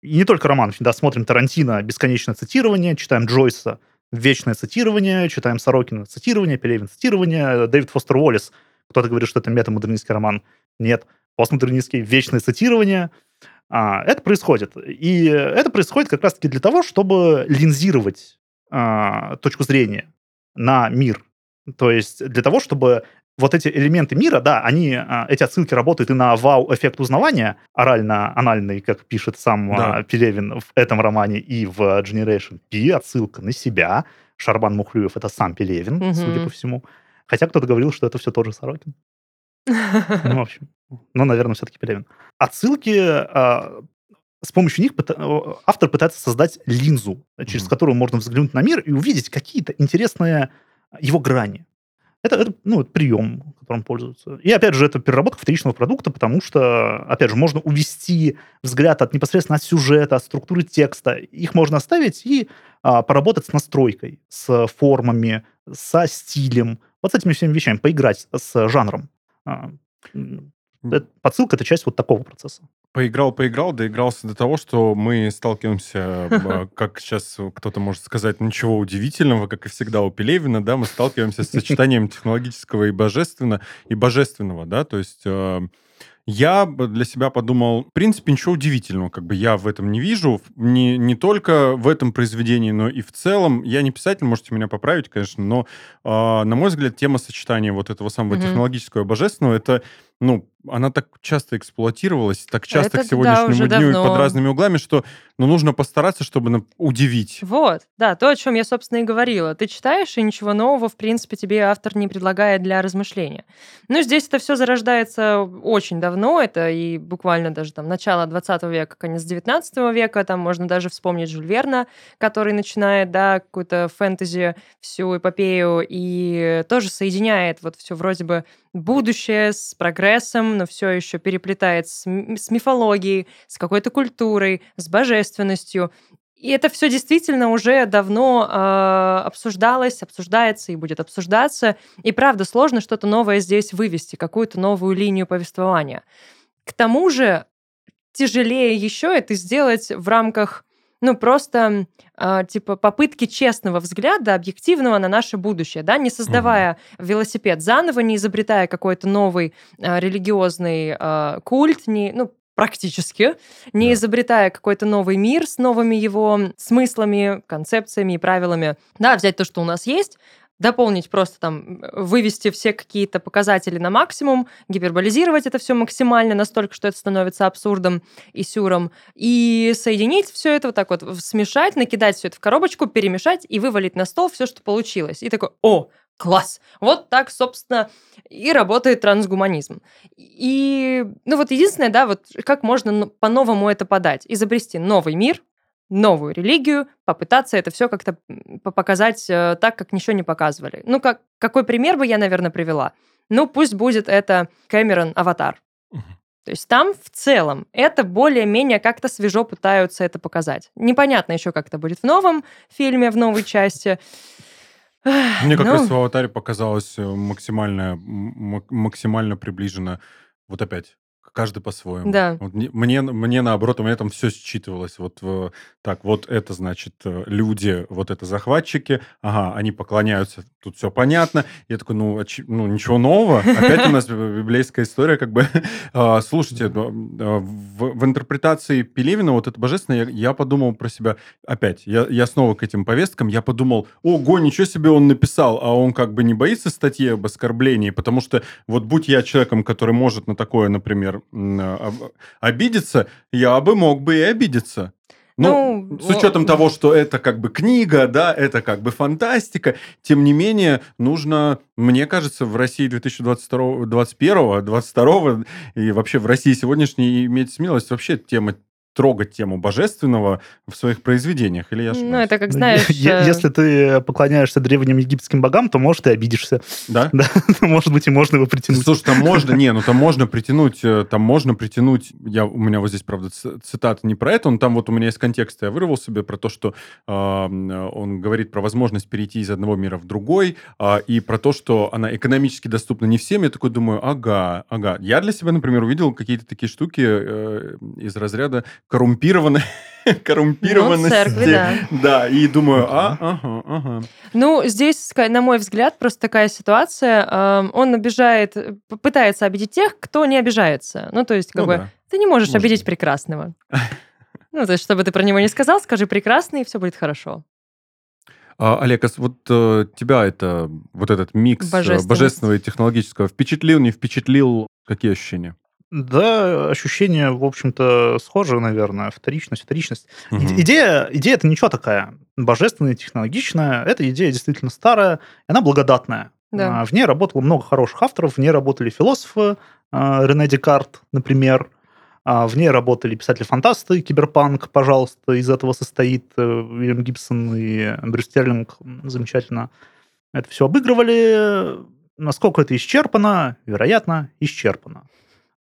И не только роман. Да, смотрим Тарантино, бесконечное цитирование, читаем Джойса, вечное цитирование, читаем Сорокина, цитирование, Пелевин, цитирование, Дэвид Фостер Уоллес. Кто-то говорит, что это метамодернистский роман. Нет. Постмодернистский, вечное цитирование. А, это происходит. И это происходит как раз-таки для того, чтобы линзировать а, точку зрения на мир. То есть для того, чтобы вот эти элементы мира, да, они, а, эти отсылки работают и на вау-эффект узнавания, орально-анальный, как пишет сам а, Да. Пелевин в этом романе и в Generation P, отсылка на себя. Шарбан Мухлюев — это сам Пелевин, Мгм. судя по всему. Хотя кто-то говорил, что это все тоже Сорокин. <laughs> Ну, в общем, ну, наверное, все-таки Пелевин. Отсылки, а, с помощью них автор пытается создать линзу, через которую можно взглянуть на мир и увидеть какие-то интересные его грани. Это, это, ну, прием, которым пользуются. И, опять же, это переработка вторичного продукта, потому что, опять же, можно увести взгляд от непосредственно от сюжета, от структуры текста. Их можно оставить и а, поработать с настройкой, с формами, со стилем, вот с этими всеми вещами, поиграть с жанром. А, Подсылка — это часть вот такого процесса. Поиграл, поиграл, доигрался до того, что мы сталкиваемся, <laughs> э, как сейчас кто-то может сказать, ничего удивительного, как и всегда у Пелевина, да, мы сталкиваемся с <laughs> сочетанием технологического и божественно, и божественного, да, то есть э, я для себя подумал, в принципе, ничего удивительного, как бы я в этом не вижу, не, не только в этом произведении, но и в целом. Я не писатель, можете меня поправить, конечно, но, э, на мой взгляд, тема сочетания вот этого самого технологического и божественного, это, ну, она так часто эксплуатировалась, так часто Это к да, сегодняшнему уже дню и давно. под разными углами, что ну, нужно постараться, чтобы удивить. Вот, да, то, о чем я, собственно, и говорила. Ты читаешь, и ничего нового, в принципе, тебе автор не предлагает для размышления. Ну, здесь это все зарождается очень давно, это и буквально даже там начало 20 века, конец 19 века, там можно даже вспомнить Жюль Верна, который начинает, да, какую-то фэнтези, всю эпопею, и тоже соединяет вот все вроде бы будущее с прогрессом, но все еще переплетает с, с мифологией, с какой-то культурой, с божественностью. И это все действительно уже давно э, обсуждалось, обсуждается и будет обсуждаться. И правда, сложно что-то новое здесь вывести, какую-то новую линию повествования. К тому же, тяжелее еще это сделать в рамках ну, просто э, типа попытки честного взгляда, объективного на наше будущее, да, не создавая угу. велосипед заново, не изобретая какой-то новый э, религиозный э, культ, не, ну, практически, не да. изобретая какой-то новый мир с новыми его смыслами, концепциями и правилами. Да, взять то, что у нас есть, дополнить просто там, вывести все какие-то показатели на максимум, гиперболизировать это все максимально настолько, что это становится абсурдом и сюром, и соединить все это вот так вот, смешать, накидать все это в коробочку, перемешать и вывалить на стол все, что получилось. И такой, о, класс! Вот так, собственно, и работает трансгуманизм. И, ну вот единственное, да, вот как можно по-новому это подать? Изобрести новый мир, новую религию, попытаться это все как-то показать э, так, как ничего не показывали. Ну, как, какой пример бы я, наверное, привела? Ну, пусть будет это Кэмерон «Аватар». То есть там в целом это более-менее как-то свежо пытаются это показать. Непонятно еще, как это будет в новом фильме, в новой части. Мне как ну... раз в «Аватаре» показалось э, максимально, максимально приближено вот опять каждый по-своему. Да. Вот мне, мне наоборот, у меня там все считывалось. Вот э, так, вот это значит э, люди, вот это захватчики, ага, они поклоняются, тут все понятно. Я такой, ну, очи, ну ничего нового. Опять у нас библейская история, как бы. <laughs> А, слушайте, в, в интерпретации Пелевина, вот это божественное, я, я подумал про себя, опять, я, я снова к этим повесткам, я подумал, ого, ничего себе он написал, а он как бы не боится статьи об оскорблении, потому что вот будь я человеком, который может на такое, например, а, обидеться, я бы мог бы и обидеться. Ну, ну, с учетом того, что это как бы книга, да, это как бы фантастика, тем не менее, нужно, мне кажется, в России 2022, 2021, 2022 и вообще в России сегодняшней иметь смелость вообще тема трогать тему божественного в своих произведениях, или я ошибаюсь? Ну, это как ну, знаешь... Э, если ты поклоняешься древним египетским богам, то, может, ты обидишься. Да? <laughs> Да, может быть, и можно его притянуть. Слушай, там можно, <laughs> не, ну там можно притянуть, э, там можно притянуть, я, у меня вот здесь, правда, цитата не про это, но там вот у меня из контекста я вырвал себе про то, что э, он говорит про возможность перейти из одного мира в другой, э, и про то, что она экономически доступна не всем, я такой думаю, ага, ага. Я для себя, например, увидел какие-то такие штуки э, из разряда коррумпированной <laughs> коррумпированности. Ну, церкви, да. Да, и думаю, а, ага, ага. Ну, здесь, на мой взгляд, просто такая ситуация. Он обижает, пытается обидеть тех, кто не обижается. Ну, то есть, как ну, бы, да. ты не можешь Может обидеть быть. прекрасного. <laughs> Ну, то есть, чтобы ты про него не сказал, скажи прекрасный, и все будет хорошо. А, Олег, а вот э, тебя это, вот этот микс божественного и технологического впечатлил, не впечатлил? Какие ощущения? Да, ощущение, в общем-то, схожее, наверное. Вторичность, вторичность. Угу. Идея, идея это ничего такая. Божественная, технологичная. Эта идея действительно старая, и она благодатная. Да. А, в ней работало много хороших авторов, в ней работали философы, а, Рене Декарт, например. А, в ней работали писатели-фантасты, киберпанк, пожалуйста, из этого состоит э, Уильям Гибсон и Брюс Стерлинг замечательно это все обыгрывали. Насколько это исчерпано? Вероятно, исчерпано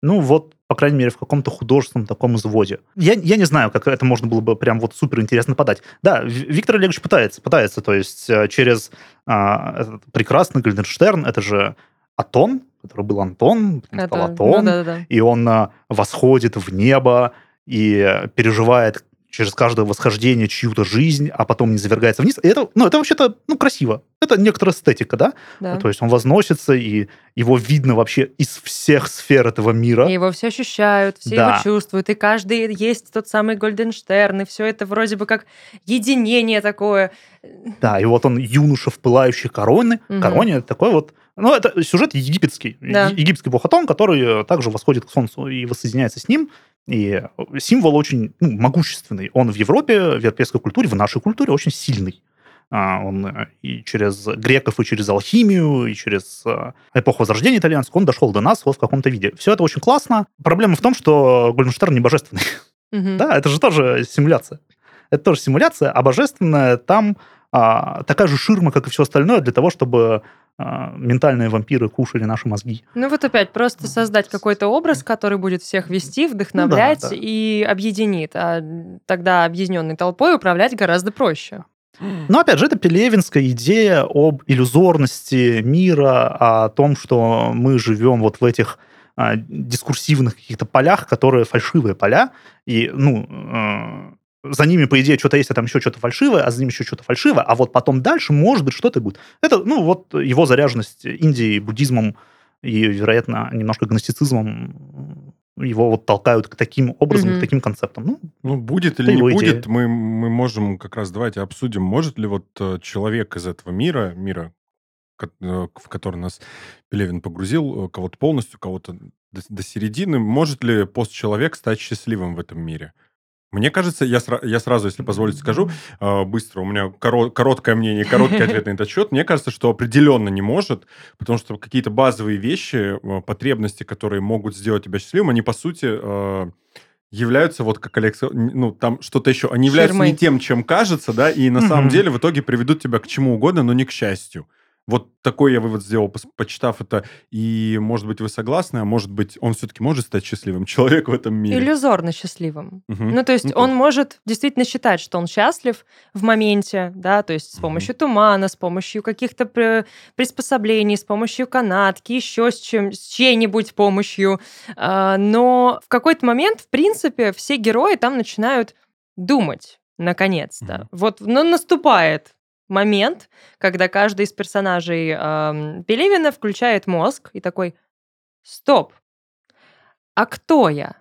ну вот, по крайней мере, в каком-то художественном таком изводе. Я, я не знаю, как это можно было бы прям вот супер интересно подать. Да, Виктор Олегович пытается, пытается, то есть э, через а, этот прекрасный Гальденштерн, это же Атон, который был Антон, потом стал Атон, ну, да, да, да. и он а, восходит в небо и переживает через каждое восхождение чью-то жизнь, а потом не завергается вниз. И это, ну, это вообще-то, ну, красиво. Это некоторая эстетика, да? да. То есть он возносится, и его видно вообще из всех сфер этого мира. И его все ощущают, все да. его чувствуют, и каждый есть тот самый Гольденштерн, и все это вроде бы как единение такое. Да, и вот он юноша в пылающей короне. Угу. Короне это такой вот ну, это сюжет египетский. Да. Египетский бог Атон, который также восходит к солнцу и воссоединяется с ним. И символ очень ну, могущественный. Он в Европе, в европейской культуре, в нашей культуре очень сильный. А, он э, и через греков, и через алхимию, и через э, эпоху Возрождения итальянского, он дошел до нас вот в каком-то виде. Все это очень классно. Проблема в том, что Гольденштерн не божественный. Угу. Да, это же тоже симуляция. Это тоже симуляция, а божественная там а, такая же ширма, как и все остальное, для того, чтобы ментальные вампиры кушали наши мозги. Ну вот опять, просто создать какой-то образ, который будет всех вести, вдохновлять Ну да. и объединит. А тогда объединенной толпой управлять гораздо проще. Но опять же, это пелевинская идея об иллюзорности мира, о том, что мы живем вот в этих а, дискурсивных каких-то полях, которые фальшивые поля, и, ну, э, за ними, по идее, что-то есть, а там еще что-то фальшивое, а за ними еще что-то фальшивое, а вот потом дальше, может быть, что-то будет. Это, ну, вот его заряженность Индии, буддизмом и, вероятно, немножко гностицизмом его вот толкают к таким образом, Мгм. к таким концептам. Ну, Ну, будет или не идея. будет, мы, мы можем как раз давайте обсудим, может ли вот э, человек из этого мира, мира, э, в который нас Пелевин погрузил, э, кого-то полностью, кого-то до, до середины, может ли постчеловек стать счастливым в этом мире? Мне кажется, я, сра- я сразу, если позволите, скажу э, быстро, у меня коро- короткое мнение, короткий ответ на этот счет. Мне кажется, что определенно не может, потому что какие-то базовые вещи, э, потребности, которые могут сделать тебя счастливым, они, по сути, э, являются, вот как н- ну, там что-то еще, они являются Ширмой. не тем, чем кажется, да, и на самом деле в итоге приведут тебя к чему угодно, но не к счастью. Вот такой я вывод сделал, почитав это. И, может быть, вы согласны, а может быть, он все-таки может стать счастливым <laughs> человек в этом мире. Иллюзорно счастливым. Мгм. Ну, то есть Ну, он тоже. может действительно считать, что он счастлив в моменте, да, то есть с помощью тумана, с помощью каких-то при- приспособлений, с помощью канатки, еще с, чем, с чьей-нибудь помощью. А, Но в какой-то момент, в принципе, все герои там начинают думать, наконец-то. Мгм. Вот, ну, наступает момент, когда каждый из персонажей ам, Пелевина включает мозг и такой, стоп, а кто я?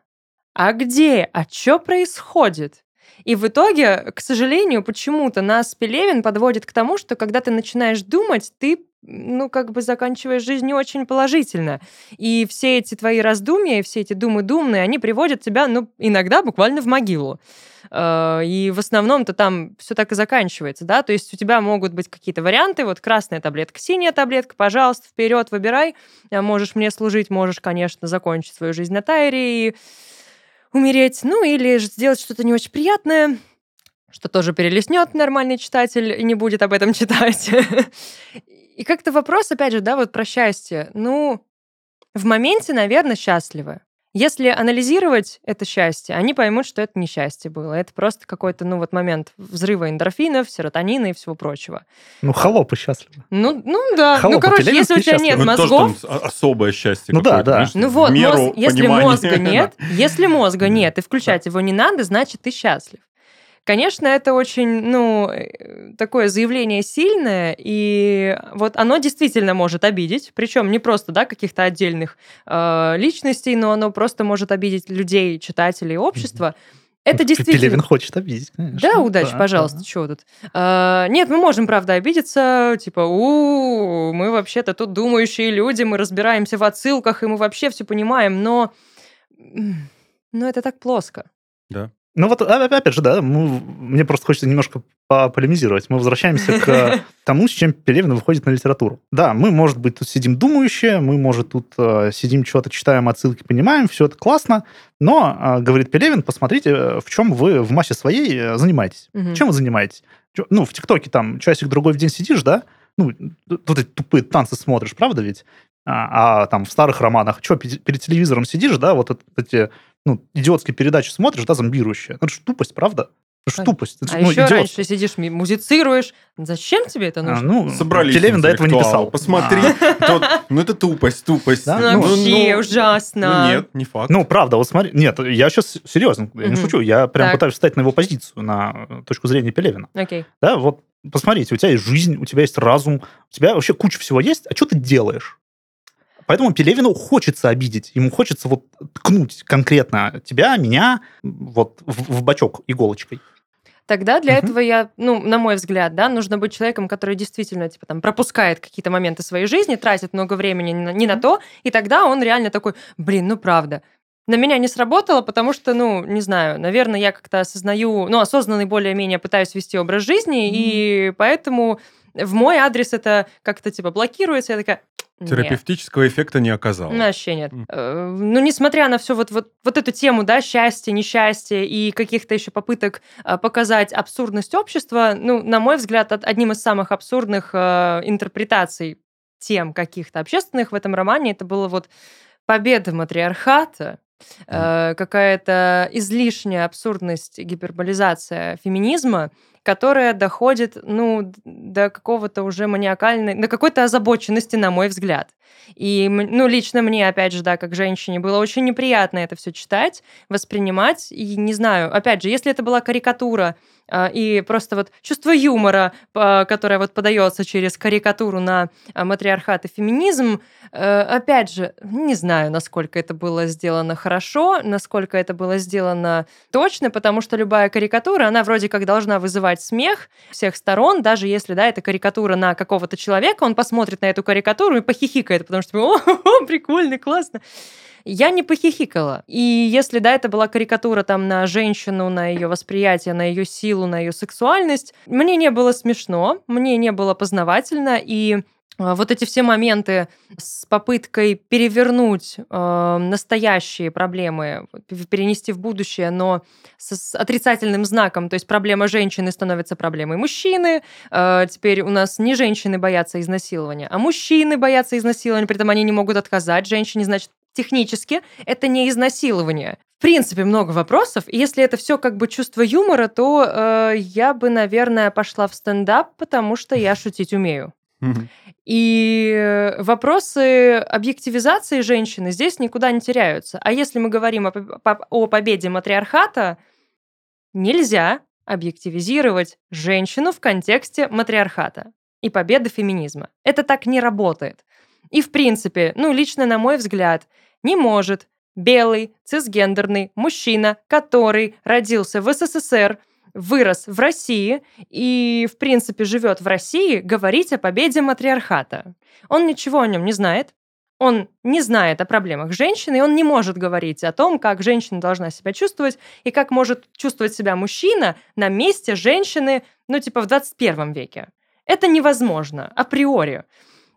А где? А что происходит? И в итоге, к сожалению, почему-то нас Пелевин подводит к тому, что когда ты начинаешь думать, ты ну, как бы заканчиваешь жизнь не очень положительно. И все эти твои раздумья, все эти думы думные, они приводят тебя, ну, иногда буквально в могилу. Э, И в основном-то там все так и заканчивается, да, то есть у тебя могут быть какие-то варианты, вот красная таблетка, синяя таблетка, пожалуйста, вперед, выбирай, А можешь мне служить, можешь, конечно, закончить свою жизнь на тайре и умереть, ну или же сделать что-то не очень приятное, что тоже перелеснет нормальный читатель и не будет об этом <laughs> читать. И как-то вопрос, опять же, да, вот про счастье. Ну, в моменте, наверное, счастливы. Если анализировать это счастье, они поймут, что это не счастье было. Это просто какой-то, ну, вот момент взрыва эндорфинов, серотонина и всего прочего. ну холопы счастливы. Ну, ну да. ну, Холопы, короче, Пелевинский если у тебя нет счастлив. Ну, тоже мозгов, там о- особое счастье Ну да, да. знаешь, ну вот, меру мозг- если понимания. мозга нет, <laughs> если мозга нет, и включать его не надо, значит, ты счастлив. Конечно, это очень, ну, э, такое заявление сильное, и вот оно действительно может обидеть, причем не просто, да, каких-то отдельных э, личностей, но оно просто может обидеть людей, читателей, общества. Это действительно... Пелевин хочет обидеть, конечно. Да, удачи, Да, пожалуйста, да. чего тут. А, нет, мы можем, правда, обидеться, типа, у мы вообще-то тут думающие люди, мы разбираемся в отсылках, и мы вообще все понимаем, но... Но это так плоско. Ну вот, а- опять же, да, мы- мне просто хочется немножко полемизировать. Мы возвращаемся к <laughs> тому, с чем Пелевин выходит на литературу. Да, мы, может быть, тут сидим думающие, мы, может, тут э, сидим, что-то читаем, отсылки понимаем, все это классно, но, э, говорит Пелевин, посмотрите, э, в чем вы в массе своей э, занимаетесь. Мгм. Чем вы занимаетесь? Чё- Ну, в ТикТоке там часик-другой в день сидишь, да? Ну, тут эти тупые танцы смотришь, правда ведь? А, а там в старых романах, что, перед телевизором сидишь, да, вот это- эти ну, идиотские передачи смотришь, да, зомбирующие. Ну, это же тупость, правда? Это же тупость. Это, А ну, еще идиотство. раньше сидишь, музицируешь. Зачем тебе это А, нужно? ну, Собрались Пелевин до этого не писал. Посмотри. Вот- Ну, это тупость, тупость. Да? Ну, ну, вообще ну, ужасно. Ну, нет, не факт. Ну, правда, вот смотри. Нет, я сейчас серьезно, я не шучу. Я прям Так. пытаюсь встать на его позицию, на э, точку зрения Пелевина. Окей. Да, вот посмотрите, у тебя есть жизнь, у тебя есть разум, у тебя вообще куча всего есть, а что ты делаешь? Поэтому Пелевину хочется обидеть, ему хочется вот ткнуть конкретно тебя, меня, вот в, в бачок иголочкой. Тогда для Мгм. этого я, ну, на мой взгляд, да, нужно быть человеком, который действительно, типа, там, пропускает какие-то моменты своей жизни, тратит много времени не на, не на то, и тогда он реально такой, блин, ну, правда. На меня не сработало, потому что, ну, не знаю, наверное, я как-то осознаю, ну, осознанный более-менее пытаюсь вести образ жизни, и поэтому в мой адрес это как-то, типа, блокируется, я такая, Терапевтического эффекта не оказал. Ну, Вообще нет. Э, Ну, несмотря на всю вот, вот, вот эту тему, да, счастья, несчастья и каких-то еще попыток э, показать абсурдность общества, ну, на мой взгляд, одним из самых абсурдных э, интерпретаций тем каких-то общественных в этом романе, это было вот победа матриархата, э, какая-то излишняя абсурдность, гиперболизация феминизма, которая доходит, ну, до какого-то уже маниакальной, до какой-то озабоченности, на мой взгляд. И, ну, лично мне, опять же, да, как женщине, было очень неприятно это все читать, воспринимать. И не знаю, опять же, если это была карикатура и просто вот чувство юмора, которое вот подается через карикатуру на а, матриархат и феминизм, э, опять же, не знаю, насколько это было сделано хорошо, насколько это было сделано точно, потому что любая карикатура, она вроде как должна вызывать смех всех сторон, даже если, да, это карикатура на какого-то человека, он посмотрит на эту карикатуру и похихикает, потому что, о, <laughs> прикольно, классно. Я не похихикала. И если, да, это была карикатура там на женщину, на ее восприятие, на ее силу, на ее сексуальность, мне не было смешно, мне не было познавательно, и а, вот эти все моменты с попыткой перевернуть э, настоящие проблемы, перенести в будущее, но с, с отрицательным знаком, то есть проблема женщины становится проблемой мужчины, э, теперь у нас не женщины боятся изнасилования, а мужчины боятся изнасилования, при этом они не могут отказать женщине, значит, технически это не изнасилование. В принципе, много вопросов. И если это все как бы чувство юмора, то э, я бы, наверное, пошла в стендап, потому что я <laughs> шутить умею. И вопросы объективизации женщины здесь никуда не теряются. А если мы говорим о, о победе матриархата, нельзя объективизировать женщину в контексте матриархата и победы феминизма. Это так не работает. И в принципе, ну лично на мой взгляд, не может белый цисгендерный мужчина, который родился в СССР, вырос в России и, в принципе, живет в России, говорить о победе матриархата. Он ничего о нем не знает, он не знает о проблемах женщины, и он не может говорить о том, как женщина должна себя чувствовать и как может чувствовать себя мужчина на месте женщины, ну, типа в 21 веке. Это невозможно априори.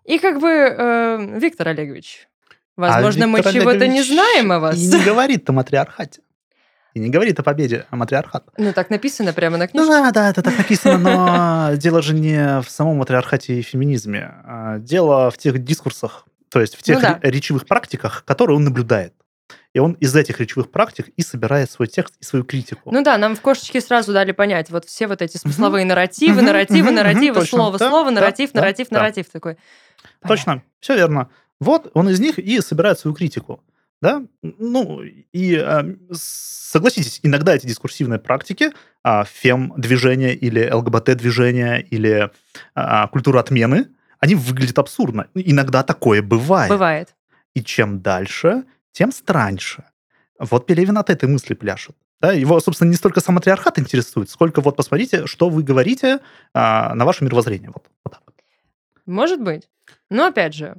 И как бы, э, Виктор Олегович, возможно, а мы чего-то не знаем о вас. И не говорит о матриархате. И не говорит о победе а матриархата. Ну, так написано прямо на книжке. Ну да, да, это так написано, но <laughs> дело же не в самом матриархате и феминизме. А дело в тех дискурсах, то есть в тех ну, да. речевых практиках, которые он наблюдает. И он из этих речевых практик и собирает свой текст и свою критику. Ну да, нам в кошечке сразу дали понять, вот все вот эти смысловые нарративы, нарративы, нарративы, слово, слово, нарратив, нарратив, нарратив такой. Точно, все верно. Вот он из них и собирает свою критику. Да? Ну, и а, согласитесь, иногда эти дискурсивные практики, а, фем-движение или ЛГБТ-движение или а, культура отмены, они выглядят абсурдно. Иногда такое бывает. Бывает. И чем дальше, тем страньше. Вот Пелевин от этой мысли пляшет. Да, его, собственно, не столько сам матриархат интересует, сколько вот посмотрите, что вы говорите а, на ваше мировоззрение. Вот. Может быть. Но опять же,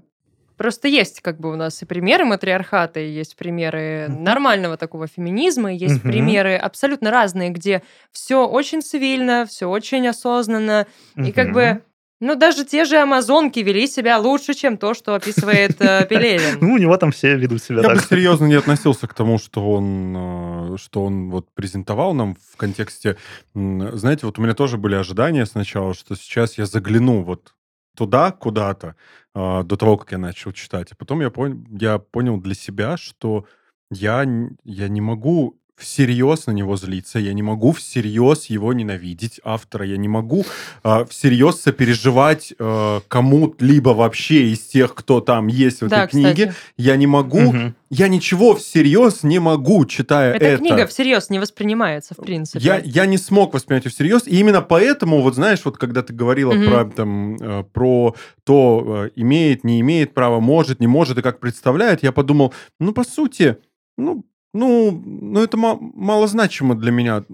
просто есть как бы у нас и примеры матриархата, и есть примеры mm-hmm. нормального такого феминизма, и есть mm-hmm. примеры абсолютно разные, где все очень цивильно, все очень осознанно, mm-hmm. и как бы ну, даже те же амазонки вели себя лучше, чем то, что описывает э, <laughs> Пелевин. Ну, у него там все ведут себя Я бы серьезно не относился к тому, что он, э, что он вот презентовал нам в контексте... Знаете, вот у меня тоже были ожидания сначала, что сейчас я загляну вот туда куда-то э, до того, как я начал читать. А потом я, пон... я понял для себя, что я, я не могу всерьез на него злиться, я не могу всерьез его ненавидеть, автора, я не могу э, всерьез сопереживать э, кому-либо вообще из тех, кто там есть в да, этой книге. Кстати. Я не могу, угу. я ничего всерьез не могу, читая Эта это. Эта книга всерьез не воспринимается, в принципе. Я, я не смог воспринять ее всерьез, и именно поэтому, вот знаешь, вот когда ты говорила угу. про, там, э, про то, э, имеет, не имеет права, может, не может, и как представляет, я подумал, ну, по сути, ну, ну, ну это малозначимо для меня,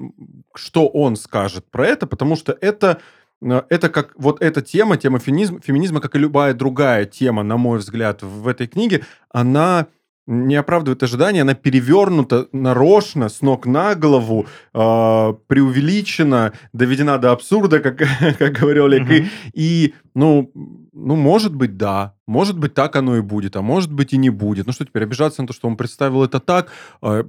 что он скажет про это, потому что это, э, это как вот эта тема, тема феминизма, феминизма, как и любая другая тема, на мой взгляд, в этой книге, она не оправдывает ожидания, она перевернута нарочно, с ног на голову, э, преувеличена, доведена до абсурда, как, <laughs> как говорил Олег. Mm-hmm. И, и, ну, ну, может быть, да. Может быть, так оно и будет, а может быть и не будет. Ну что теперь, обижаться на то, что он представил это так? Э,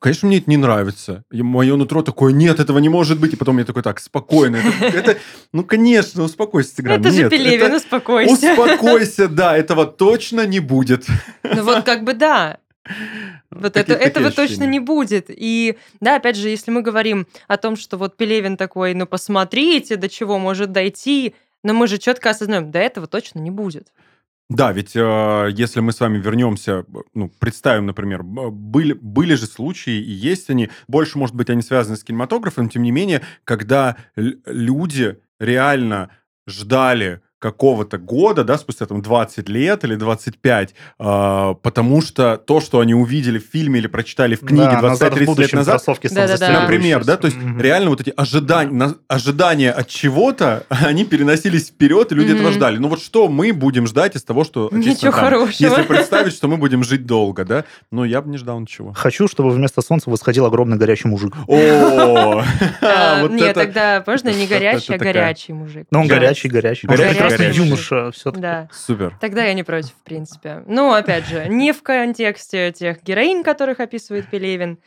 конечно, мне это не нравится. И мое нутро такое, нет, этого не может быть. И потом я такой, так, спокойно. Это, это ну, конечно, успокойся, Тигран. Это же Нет, Пелевин, это- успокойся. Успокойся, да, этого точно не будет. Ну вот как бы да. Вот это, Такие- такие этого точно ощущения. не будет. И да, опять же, если мы говорим о том, что вот Пелевин такой, ну посмотрите, до чего может дойти, но мы же четко осознаем, до этого точно не будет. Да, ведь э, если мы с вами вернемся, ну, представим, например, были, были же случаи, и есть они, больше, может быть, они связаны с кинематографом, тем не менее, когда люди реально ждали какого-то года, да, спустя там 20 лет или 25, э, потому что то, что они увидели в фильме или прочитали в книге Да, назад в 25-30 лет назад, кроссовки Да-да-да. Например, да, то есть Мгм. реально вот эти ожидания, на- ожидания от чего-то, <laughs> они переносились вперед, и люди этого Мгм. ждали. Ну вот что мы будем ждать из того, что... Ничего там? хорошего. Если представить, что мы будем жить долго, да? Ну, я бы не ждал ничего. Хочу, чтобы вместо солнца восходил огромный горячий мужик. О, <laughs> А, Нет, тогда можно не горячий, а горячий мужик. Но он горячий, горячий. Горячий. юноша все-таки. Да. Супер. Тогда я не против, в принципе. Ну, опять же, не в контексте тех героинь, которых описывает Пелевин.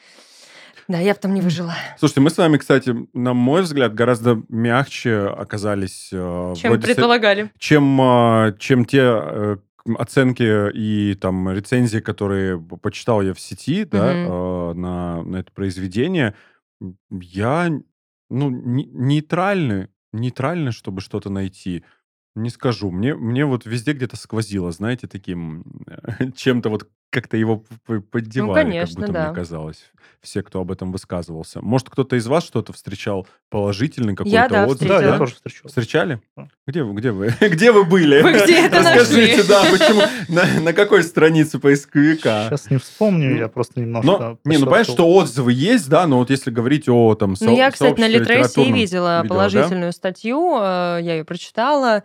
Да, я бы там не выжила. Слушайте, мы с вами, кстати, на мой взгляд, гораздо мягче оказались э, Чем вроде с- предполагали. чем, э, чем те э, оценки и там рецензии, которые почитал я в сети, да, Мгм. э, на, на это произведение, я, ну, не- нейтральный, нейтральный, чтобы что-то найти, не скажу. Мне, мне вот везде где-то сквозило, знаете, таким <laughs> чем-то вот как-то его п- поддевали, как Ну, конечно, будто да. мне казалось. Все, кто об этом высказывался. Может, кто-то из вас что-то встречал положительный какой-то Я, да, отзыв? Да, Встретила. я тоже встречал. Встречали? Да. Где вы, где вы, <laughs> где вы были? Вы где это Расскажите, нашли? да, почему, <laughs> на, на какой странице поисковика? Сейчас не вспомню, Ну, я просто немножко... Но, не, ну понятно, что отзывы есть, да, но вот если говорить о там Ну, я, со- кстати, на Литресе видела видела, положительную статью, э, я ее прочитала.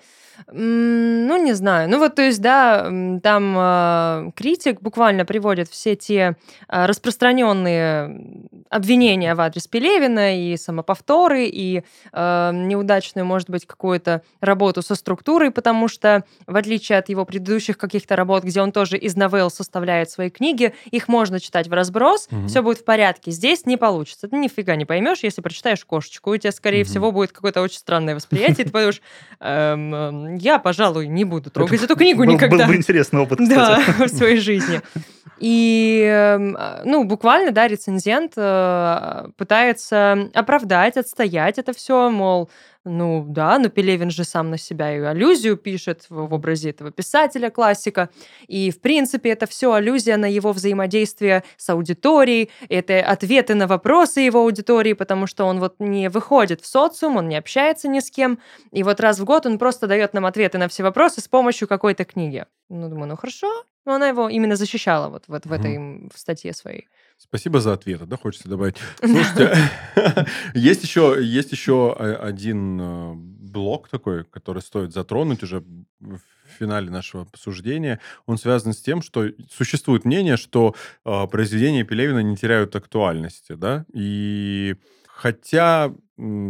Ну, не знаю. Ну, вот, то есть, да, там э, критик буквально приводит все те э, распространенные обвинения в адрес Пелевина и самоповторы, и э, неудачную, может быть, какую-то работу со структурой, потому что, в отличие от его предыдущих каких-то работ, где он тоже из новелл составляет свои книги, их можно читать в разброс, Мгм. все будет в порядке. Здесь не получится. Ты нифига не поймешь, если прочитаешь кошечку. У тебя, скорее Мгм. всего, будет какое-то очень странное восприятие. Ты подумаешь, «Эм, я, пожалуй, не буду трогать эту книгу никогда. Был бы интересный опыт, Да, кстати. <laughs> в своей жизни. И, эм, а, ну, буквально, да, рецензент э, пытается оправдать, отстоять это все, мол, ну да, но Пелевин же сам на себя и аллюзию пишет в, в образе этого писателя, классика. И, в принципе, это все аллюзия на его взаимодействие с аудиторией, это ответы на вопросы его аудитории, потому что он вот не выходит в социум, он не общается ни с кем, и вот раз в год он просто дает нам ответы на все вопросы с помощью какой-то книги. Ну, думаю, ну хорошо. Но она его именно защищала вот, вот в этой в статье своей. Спасибо за ответы, да, хочется добавить. <laughs> Слушайте, <laughs> есть еще, есть еще э, один э, блок такой, который стоит затронуть уже в финале нашего обсуждения. Он связан с тем, что существует мнение, что э, произведения Пелевина не теряют актуальности, да, и хотя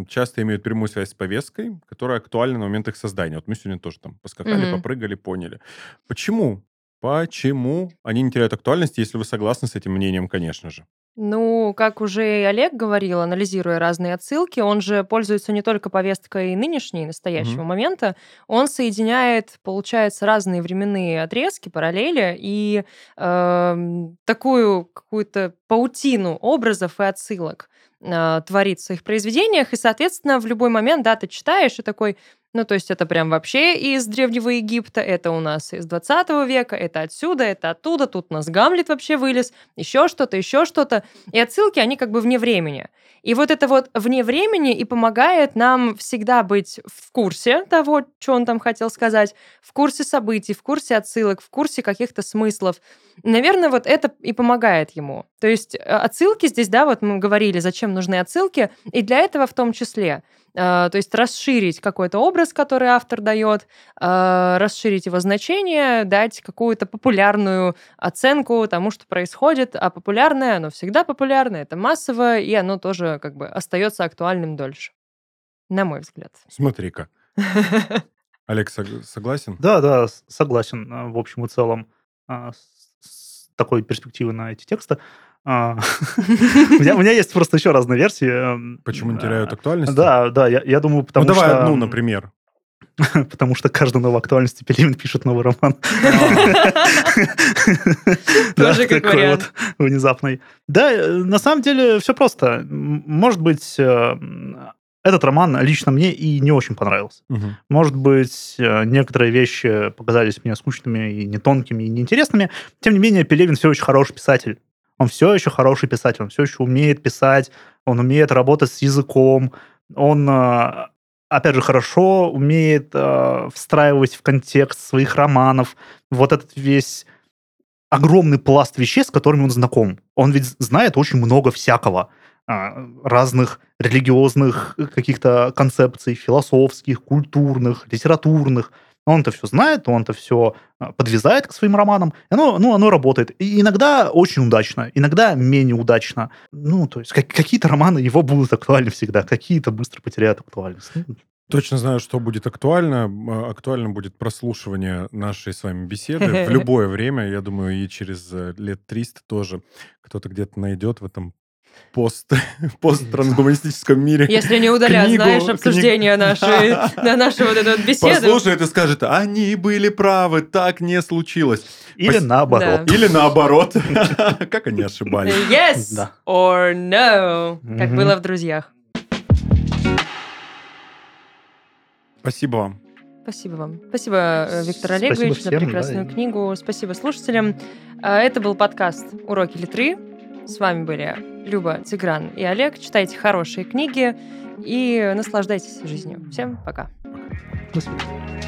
часто имеют прямую связь с повесткой, которая актуальна на момент их создания. Вот мы сегодня тоже там поскакали, Мгм. попрыгали, поняли. Почему? Почему они не теряют актуальности, если вы согласны с этим мнением, конечно же? Ну, как уже и Олег говорил, анализируя разные отсылки, он же пользуется не только повесткой нынешней, настоящего Мгм. момента, он соединяет, получается, разные временные отрезки, параллели и эм, такую какую-то паутину образов и отсылок э, творит в своих произведениях, и, соответственно, в любой момент, да, ты читаешь и такой, ну, то есть это прям вообще из Древнего Египта, это у нас из 20 века, это отсюда, это оттуда, тут у нас Гамлет вообще вылез, еще что-то, еще что-то. И отсылки, они как бы вне времени. И вот это вот вне времени и помогает нам всегда быть в курсе того, что он там хотел сказать, в курсе событий, в курсе отсылок, в курсе каких-то смыслов. Наверное, вот это и помогает ему. То есть э, отсылки здесь, да, вот мы говорили, зачем нужны отсылки, и для этого в том числе. Э, То есть расширить какой-то образ, который автор дает, э, расширить его значение, дать какую-то популярную оценку тому, что происходит. А популярное, оно всегда популярное, это массово, и оно тоже как бы остается актуальным дольше. На мой взгляд. Смотри-ка. <laughs> Олег, сог- согласен? Да, да, согласен, а, в общем и целом. Такой перспективы на эти тексты. А, <laughs> у, меня, у <laughs> меня есть просто еще разные версии. эм, Почему не а, теряют актуальность? Да, да, я, я думаю, потому ну, давай что... одну, например. <laughs> Потому что каждую новую актуальность Пелевин пишет новый роман. Тоже как такой вариант. вот внезапный. Да, э, на самом деле все просто. Может быть, э, этот роман лично мне и не очень понравился. Мгм. Может быть, э, некоторые вещи показались мне скучными и не тонкими, и неинтересными. Тем не менее, Пелевин все еще хороший писатель. Он все еще хороший писатель, он все еще умеет писать, он умеет работать с языком, он, э, опять же, хорошо умеет э, встраивать в контекст своих романов вот этот весь огромный пласт вещей, с которыми он знаком. Он ведь знает очень много всякого разных религиозных каких-то концепций, философских, культурных, литературных. Он-то все знает, он-то все подвязает к своим романам, и оно, ну, оно работает. И иногда очень удачно, иногда менее удачно. Ну, то есть как- какие-то романы его будут актуальны всегда, какие-то быстро потеряют актуальность. Ну, Точно знаю, что будет актуально. Актуально будет прослушивание нашей с вами беседы <laughs> в любое время. Я думаю, и через э, лет 300 тоже кто-то где-то найдет в этом пост, <laughs> посттрансгуманистическом мире. Если не удалят, Книгу- знаешь, книг- обсуждение нашей, <laughs> на нашу вот эту вот беседу. Послушает и скажет, они были правы, так не случилось. Или Пос- наоборот. Или наоборот. <laughs> Как они ошибались. Yes Да. or no, как Мгм. было в «Друзьях». Спасибо вам. Спасибо вам. Спасибо, э, Виктор Спасибо Олегович, за всем, прекрасную да, и- книгу. Спасибо слушателям. А, Это был подкаст «Уроки литры». С вами были Люба, Тигран и Олег. Читайте хорошие книги и наслаждайтесь жизнью. Всем пока. До свидания.